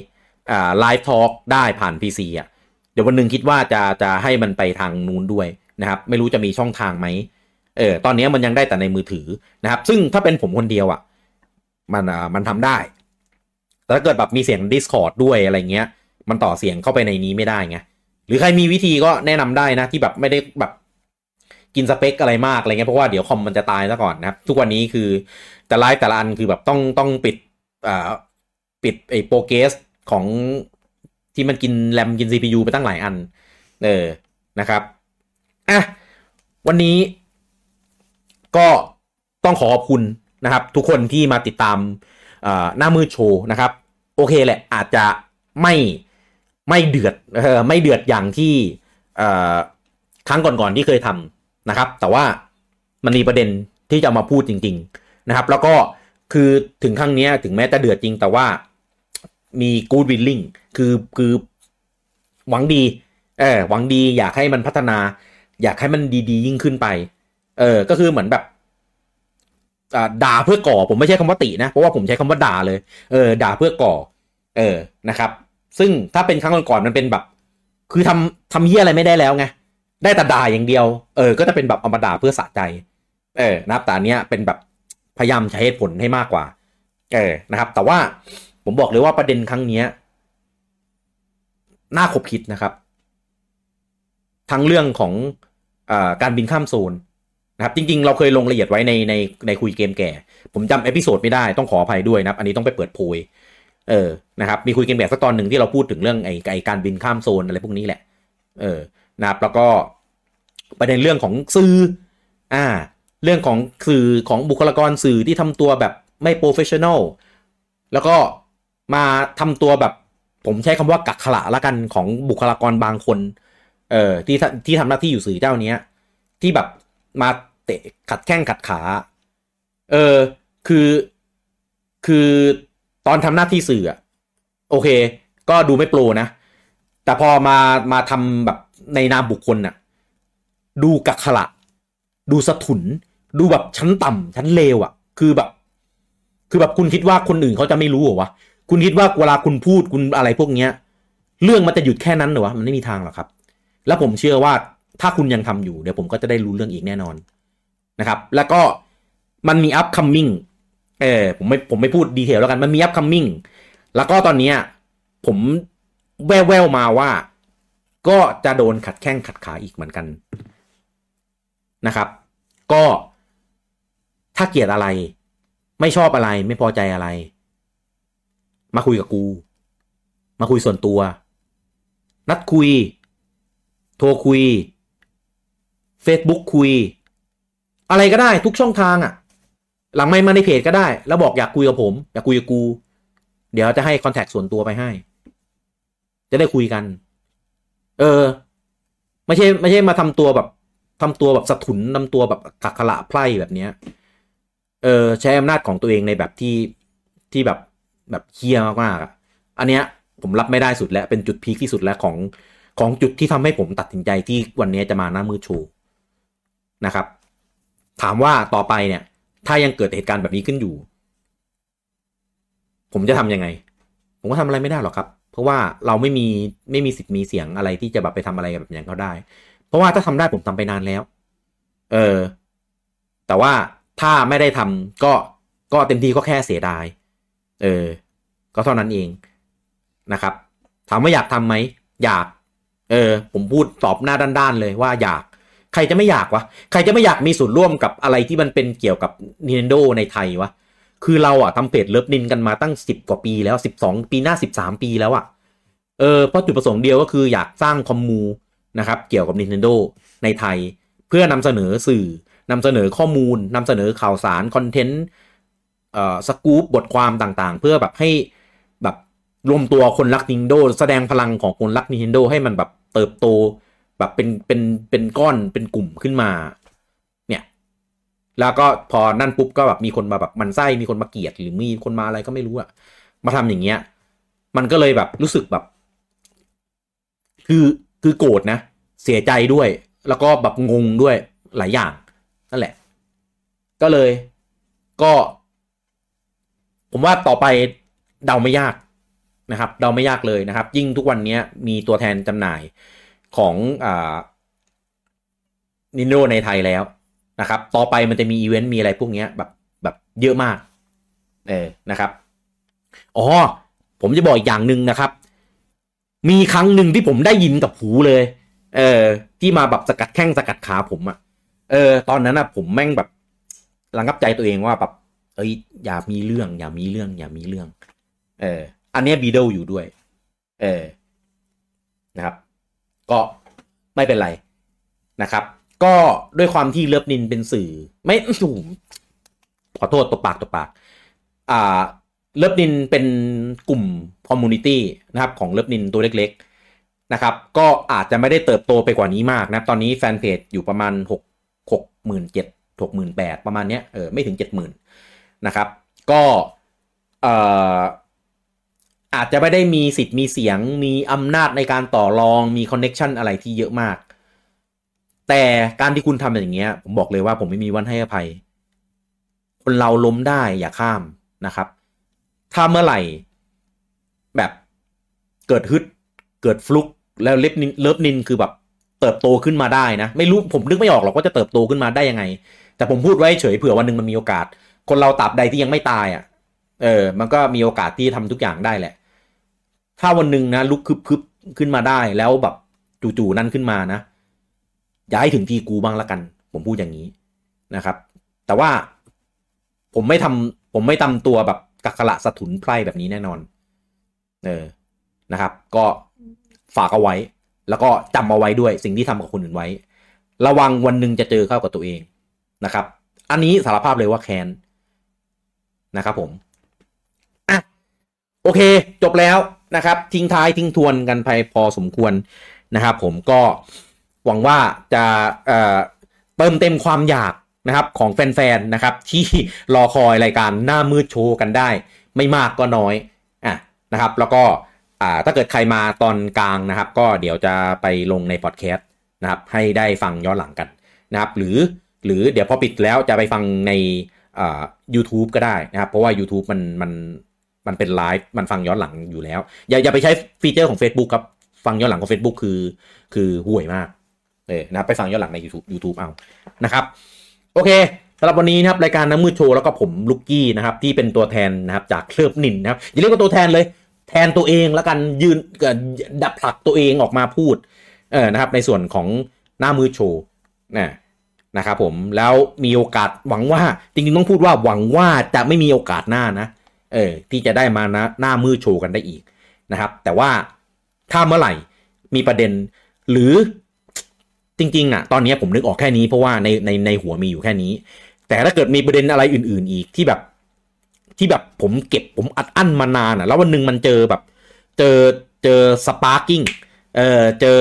[SPEAKER 1] อ่า Live Talk ได้ผ่าน PC อะ เดี๋ยววันหนึ่งคิดว่าจะจะให้มันไปทางนู้นด้วย นะครับไม่รู้จะมีช่องทางไหมเออตอนนี้มันยังได้แต่ในมือถือนะครับ ซึ่งถ้าเป็นผมคนเดียวอะมันอ่ามันทำได้ แต่ถ้าเกิดแบบมีเสียง Discord ด้วยอะไรเงี้ย มันต่อเสียงเข้าไปในนี้ไม่ได้ไงหรือใครมีวิธีก็แนะนำได้นะที่แบบไม่ได้แบบกินสเปคอะไรมากอะไรเงี้ยเพราะว่าเดี๋ยวคอมมันจะตายซะก่อนนะครับ ทุกวันนี้คือแต่ไลฟ์แต่ละอันคือแบบต้องต้องปิดอ่าปิดไอ้โปรเกสของที่มันกินแรมกิน CPU ไปตั้งหลายอัน เออนะครับ อะวันนี้ก็ต้องขอขอบคุณนะครับ ทุกคนที่มาติดตามหน้ามือโชว์นะครับ โอเคแหละอาจจะไม่ไม่เดือดเออไม่เดือดอย่างที่ครั้งก่อนๆที่เคยทำนะครับ แต่ว่ามันมีประเด็นที่จะมาพูดจริง ๆนะครับ แล้วก็คือถึงครั้งนี้ถึงแม้จะเดือดจริง แต่ว่ามี good willing คือคือหวังดีเออหวังดีอยากให้มันพัฒนา อยากให้มันดีๆ ยิ่งขึ้นไป เออ ก็คือเหมือนแบบด่าเพื่อก่อ ผมไม่ใช่คำว่าตินะ เพราะว่าผมใช้คำว่าด่าเลย เออ ด่าเพื่อก่อ เออ นะครับ ซึ่งถ้าเป็นครั้งก่อนๆมันเป็นแบบ คือทำทำเฮี้ยอะไรไม่ได้แล้วไง ได้แต่ด่าอย่างเดียว เออ ก็จะเป็นแบบเอามาด่าเพื่อสะใจ เออ นะครับแต่เนี้ยเป็นแบบพยายามใช้เหตุผลให้มากกว่า เออ นะครับ แต่ว่าผมบอกเลยว่าประเด็นครั้งเนี้ยน่าคบคิดนะครับ ทั้งเรื่องของ การบินข้ามโซนนะครับจริงๆ เราเคยลงละเอียดไว้ในในในคุยเกมแก่ ผมจำ episode ไม่ได้ต้องขออภัยด้วยนะครับ อันนี้ต้องไปเปิดโพยเออนะครับมีคุยเกมแก่สักตอนหนึ่งที่เราพูดถึงเรื่องไอ้ไอ้การบินข้ามโซนอะไรพวกนี้แหละ เออนะครับแล้วก็ประเด็นเรื่องของสื่ออ่า เรื่องของสื่อของบุคลากรสื่อที่ทำตัวแบบไม่ professional แล้วก็มาทำตัวแบบผมใช้คำว่ากักขละละกันของบุคลากรบางคน เออที่ที่ทำหน้าที่อยู่สื่อเจ้าเนี้ย ที่แบบมาเตะขัดแข้งขัดขา เออ คือ คือตอนทำหน้าที่สื่ออะโอเค ก็ดูไม่โปรนะ แต่พอมามาทำแบบในนามบุคคลน่ะ ดูกักขละดูสะทุน ดูแบบชั้นต่ำชั้นเลวอะ่ะ คือแบบ คือแบบคุณคิดว่าคนอื่นเขาจะไม่รู้เหรอวะ คุณคิดว่าเวลาคุณพูดคุณอะไรพวกเนี้ย เรื่องมันจะหยุดแค่นั้นเหรอวะ มันไม่มีทางหรอกครับ แล้วผมเชื่อว่าถ้าคุณยังทำอยู่เดี๋ยวผมก็จะได้รู้เรื่องอีกแน่นอนนะครับ แล้วก็มันมี upcoming เออผมไม่ผมไม่พูดดีเทลแล้วกันมันมี upcoming แล้วก็ตอนนี้ผมแววแววมาว่า ก็จะโดนขัดแข้งขัดขาอีกเหมือนกันนะครับ ก็ถ้าเกลียดอะไร ไม่ชอบอะไร ไม่พอใจอะไร มาคุยกับกู มาคุยส่วนตัว นัดคุย โทรคุย Facebook คุย อะไรก็ได้ทุกช่องทางอะ่ะ หลังไม่มาในเพจก็ได้ แล้วบอกอยากคุยกับผม อยากคุยกับกู เดี๋ยวจะให้คอนแทคส่วนตัวไปให้ จะได้คุยกัน เออ ไม่ใช่ไม่ใช่มาทำตัวแบบทำตัวแบบสะทุนทำตัวแบบขักขละไพร่แบบเนี้ย เออ ใช้อำนาจของตัวเองในแบบที่ที่แบบแบบเคียมากๆอะ อันเนี้ยผมรับไม่ได้สุดแล้ว เป็นจุดพีคที่สุดแล้วของ ของจุดที่ทำให้ผมตัดสินใจที่วันนี้จะมาหน้ามือโชว์นะครับ ถามว่าต่อไปเนี่ย ถ้ายังเกิดเหตุการณ์แบบนี้ขึ้นอยู่ ผมจะทํำยังไง ผมก็ทำอะไรไม่ได้หรอกครับ เพราะว่าเราไม่มีไม่มีสิทธิ์มีเสียงอะไรที่จะแบบไปทำอะไรแบบอย่างเขาได้ เพราะว่าถ้าทำได้ผมทำไปนานแล้ว เออ แต่ว่าถ้าไม่ได้ทำก็ก็เต็มที่ก็แค่เสียดาย เออ ก็เท่านั้นเองนะครับ ถามว่าอยากทำไหม อยาก เออผมพูดตอบหน้าด้านๆเลยว่าอยาก ใครจะไม่อยากวะ ใครจะไม่อยากมีส่วนร่วมกับอะไรที่มันเป็นเกี่ยวกับ Nintendo ในไทยวะ คือเราอะทำเพจเลิฟนินกันมาตั้งสิบกว่าปีแล้วสิบสองปีหน้าสิบสามปีแล้วอะเออเพราะจุดประสงค์เดียวก็คืออยากสร้างคอมมูนะครับเกี่ยวกับ Nintendo ในไทย เพื่อนำเสนอสื่อนำเสนอข้อมูลนำเสนอข่าวสารคอนเทนต์เอ่อสกู๊ปบทความต่างๆ เพื่อแบบให้แบบรวมตัวคนรัก Nintendo แสดงพลังของคนรัก Nintendo ให้มันแบบ เติบโตแบบเป็นเป็นเป็นก้อนเป็นกลุ่มขึ้นมา เนี่ย แล้วก็พอนั่นปุ๊บก็แบบมีคนมาแบบมันไส้มีคนมาเกลียดหรือมีคนมาอะไรก็ไม่รู้อะมาทำอย่างเงี้ย มันก็เลยแบบรู้สึกแบบ คือคือโกรธนะ เสียใจด้วย แล้วก็แบบงงด้วยหลายอย่าง นั่นแหละ ก็เลยก็ ผมว่าต่อไปเดาไม่ยาก นะครับเดาไม่ยากเลยนะครับ ยิ่งทุกวันนี้มีตัวแทนจำหน่ายของอ่านิโนในไทยแล้วนะครับ ต่อไปมันจะมีอีเวนต์มีอะไรพวกนี้แบบแบบเยอะมาก เออนะครับ อ๋อ ผมจะบอกอีกอย่างหนึ่งนะครับ มีครั้งหนึ่งที่ผมได้ยินกับหูเลย เออ ที่มาแบบสกัดแข้งสกัดขาผมอะเออ ตอนนั้นอะผมแม่งแบบระงับใจตัวเองว่าแบบ เอ้ย อย่ามีเรื่อง อย่ามีเรื่อง อย่ามีเรื่อง เออ อันนี้บีเดลอยู่ด้วย เออนะครับ ก็ไม่เป็นไรนะครับ ก็ด้วยความที่เลิฟนินเป็นสื่อ ไม่ถูกขอโทษตบปากตบปาก อ่า เลิฟนินเป็นกลุ่ม community นะครับ ของเลิฟนินตัวเล็ก ๆนะครับ ก็อาจจะไม่ได้เติบโตไปกว่านี้มากนะตอนนี้แฟนเพจอยู่ประมาณหกหกหมื่นเจ็ดหกหมื่นแปดประมาณเนี้ยเออไม่ถึงเจ็ดหมื่นนะครับ ก็เอ่อ อาจจะไม่ได้มีสิทธิ์มีเสียง มีอำนาจในการต่อรองมี connection อะไรที่เยอะมาก แต่การที่คุณทำอย่างเงี้ย ผมบอกเลยว่าผมไม่มีวันให้อภัย คนเราล้มได้อย่าข้ามนะครับ ถ้าเมื่อไหร่ แบบเกิดฮึดเกิดฟลุกแล้วเล็บนินเลิฟนินคือแบบเติบโตขึ้นมาได้นะ ไม่รู้ผมนึกไม่ออกหรอกว่าจะเติบโตขึ้นมาได้ยังไง แต่ผมพูดไว้เฉยเผื่อวันหนึ่งมันมีโอกาส คนเราตราบใดที่ยังไม่ตายอะ่ะเออ มันก็มีโอกาสที่ทำทุกอย่างได้แหละ ถ้าวันหนึ่งนะลุกคึบคึบขึ้นมาได้แล้วแบบจู่ๆนั่นขึ้นมานะย้ายถึงทีกูบ้างละกัน ผมพูดอย่างนี้นะครับ แต่ว่าผมไม่ทำผมไม่ทำตัวแบบกักขละสะทุนไพร่แบบนี้แน่นอน เออนะครับ ก็ฝากเอาไว้ แล้วก็จำเอาไว้ด้วยสิ่งที่ทำกับคนอื่นไว้ ระวังวันหนึ่งจะเจอเข้ากับตัวเองนะครับ อันนี้สารภาพเลยว่าแคนนะครับผม โอเค จบแล้วนะครับ ทิ้งท้ายทิ้งทวนกันไปพอสมควรนะครับ ผมก็หวังว่าจะเอ่อเติมเต็มความอยากนะครับของแฟนๆนะครับ ที่รอคอยรายการหน้ามืดโชว์กันได้ ไม่มากก็น้อยอะนะครับ แล้วก็อ่าถ้าเกิดใครมาตอนกลางนะครับ ก็เดี๋ยวจะไปลงในพอดแคสต์นะครับ ให้ได้ฟังย้อนหลังกันนะครับ หรือหรือเดี๋ยวพอปิดแล้วจะไปฟังในอ่า YouTube ก็ได้นะครับ เพราะว่า YouTube มันมัน มันเป็นไลฟ์มันฟังย้อนหลังอยู่แล้ว อย่าอย่าไปใช้ฟีเจอร์ของ Facebook ครับ ฟังย้อนหลังของ Facebook คือ คือห่วยมากเออนะไปฟังย้อนหลังใน YouTube YouTube เอานะครับ โอเคสำหรับวันนี้นะครับรายการน้ำมืดโชว์แล้วก็ผมลุกกี้นะครับที่เป็นตัวแทนนะครับจากเคลือบนินนะครับอย่าเรียกว่าตัวแทนเลย แทนตัวเองแล้วกันยืนดับผลักตัวเองออกมาพูดเออนะครับในส่วนของหน้ามืดโชว์นะนะครับผมแล้วมีโอกาสหวังว่าจริงๆต้องพูดว่าหวังว่าจะไม่มีโอกาสหน้านะ เออที่จะได้มานะหน้ามืดโชว์กันได้อีกนะครับ แต่ว่าถ้าเมื่อไหร่มีประเด็นหรือจริงๆอะตอนนี้ผมนึกออกแค่นี้เพราะว่าในในในหัวมีอยู่แค่นี้ แต่ถ้าเกิดมีประเด็นอะไรอื่น ๆ อีกที่แบบที่แบบผมเก็บผมอัดอั้นมานานอะ แล้ววันหนึ่งมันเจอแบบ เจอเจอ sparking เออเจอ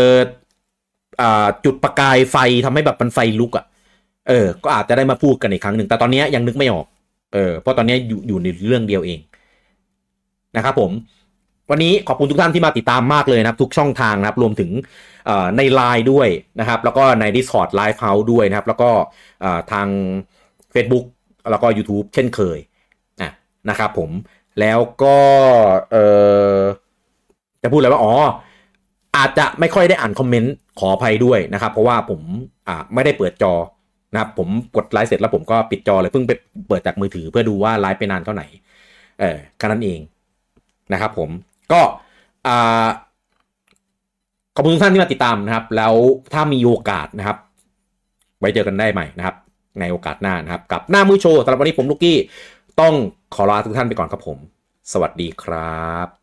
[SPEAKER 1] อ่าจุดประกายไฟทำให้แบบมันไฟลุกอะเออ ก็อาจจะได้มาพูดกันอีกครั้งหนึ่งแต่ตอนนี้ยังนึกไม่ออก เออเพราะตอนนี้อยู่อยู่ในเรื่องเดียวเองนะครับผม วันนี้ขอบคุณทุกท่านที่มาติดตามมากเลยนะครับ ทุกช่องทางนะครับ รวมถึงใน Line ด้วยนะครับ แล้วก็ใน Discord Live House ด้วยนะครับ แล้วก็ทาง Facebook แล้วก็ YouTube เช่นเคยะนะครับผมแล้วก็เออจะพูดอะไรว่าอ๋ออาจจะไม่ค่อยได้อ่านคอมเมนต์ขออภัยด้วยนะครับ เพราะว่าผมอ่าไม่ได้เปิดจอ นะครับผมกดไลฟ์เสร็จแล้วผมก็ปิดจอเลยเพิ่งไปเปิดจากมือถือเพื่อดูว่าไลฟ์ไปนานเท่าไหร่เออแค่นั้นเองนะครับผมก็อ่าขอบคุณทุกท่านที่มาติดตามนะครับ แล้วถ้ามีโอกาสนะครับ ไว้เจอกันได้ใหม่นะครับ ในโอกาสหน้านะครับ กับหน้ามือโชว์สำหรับวันนี้ผมลูกกี้ ต้องขอลาทุกท่านไปก่อนครับผม สวัสดีครับ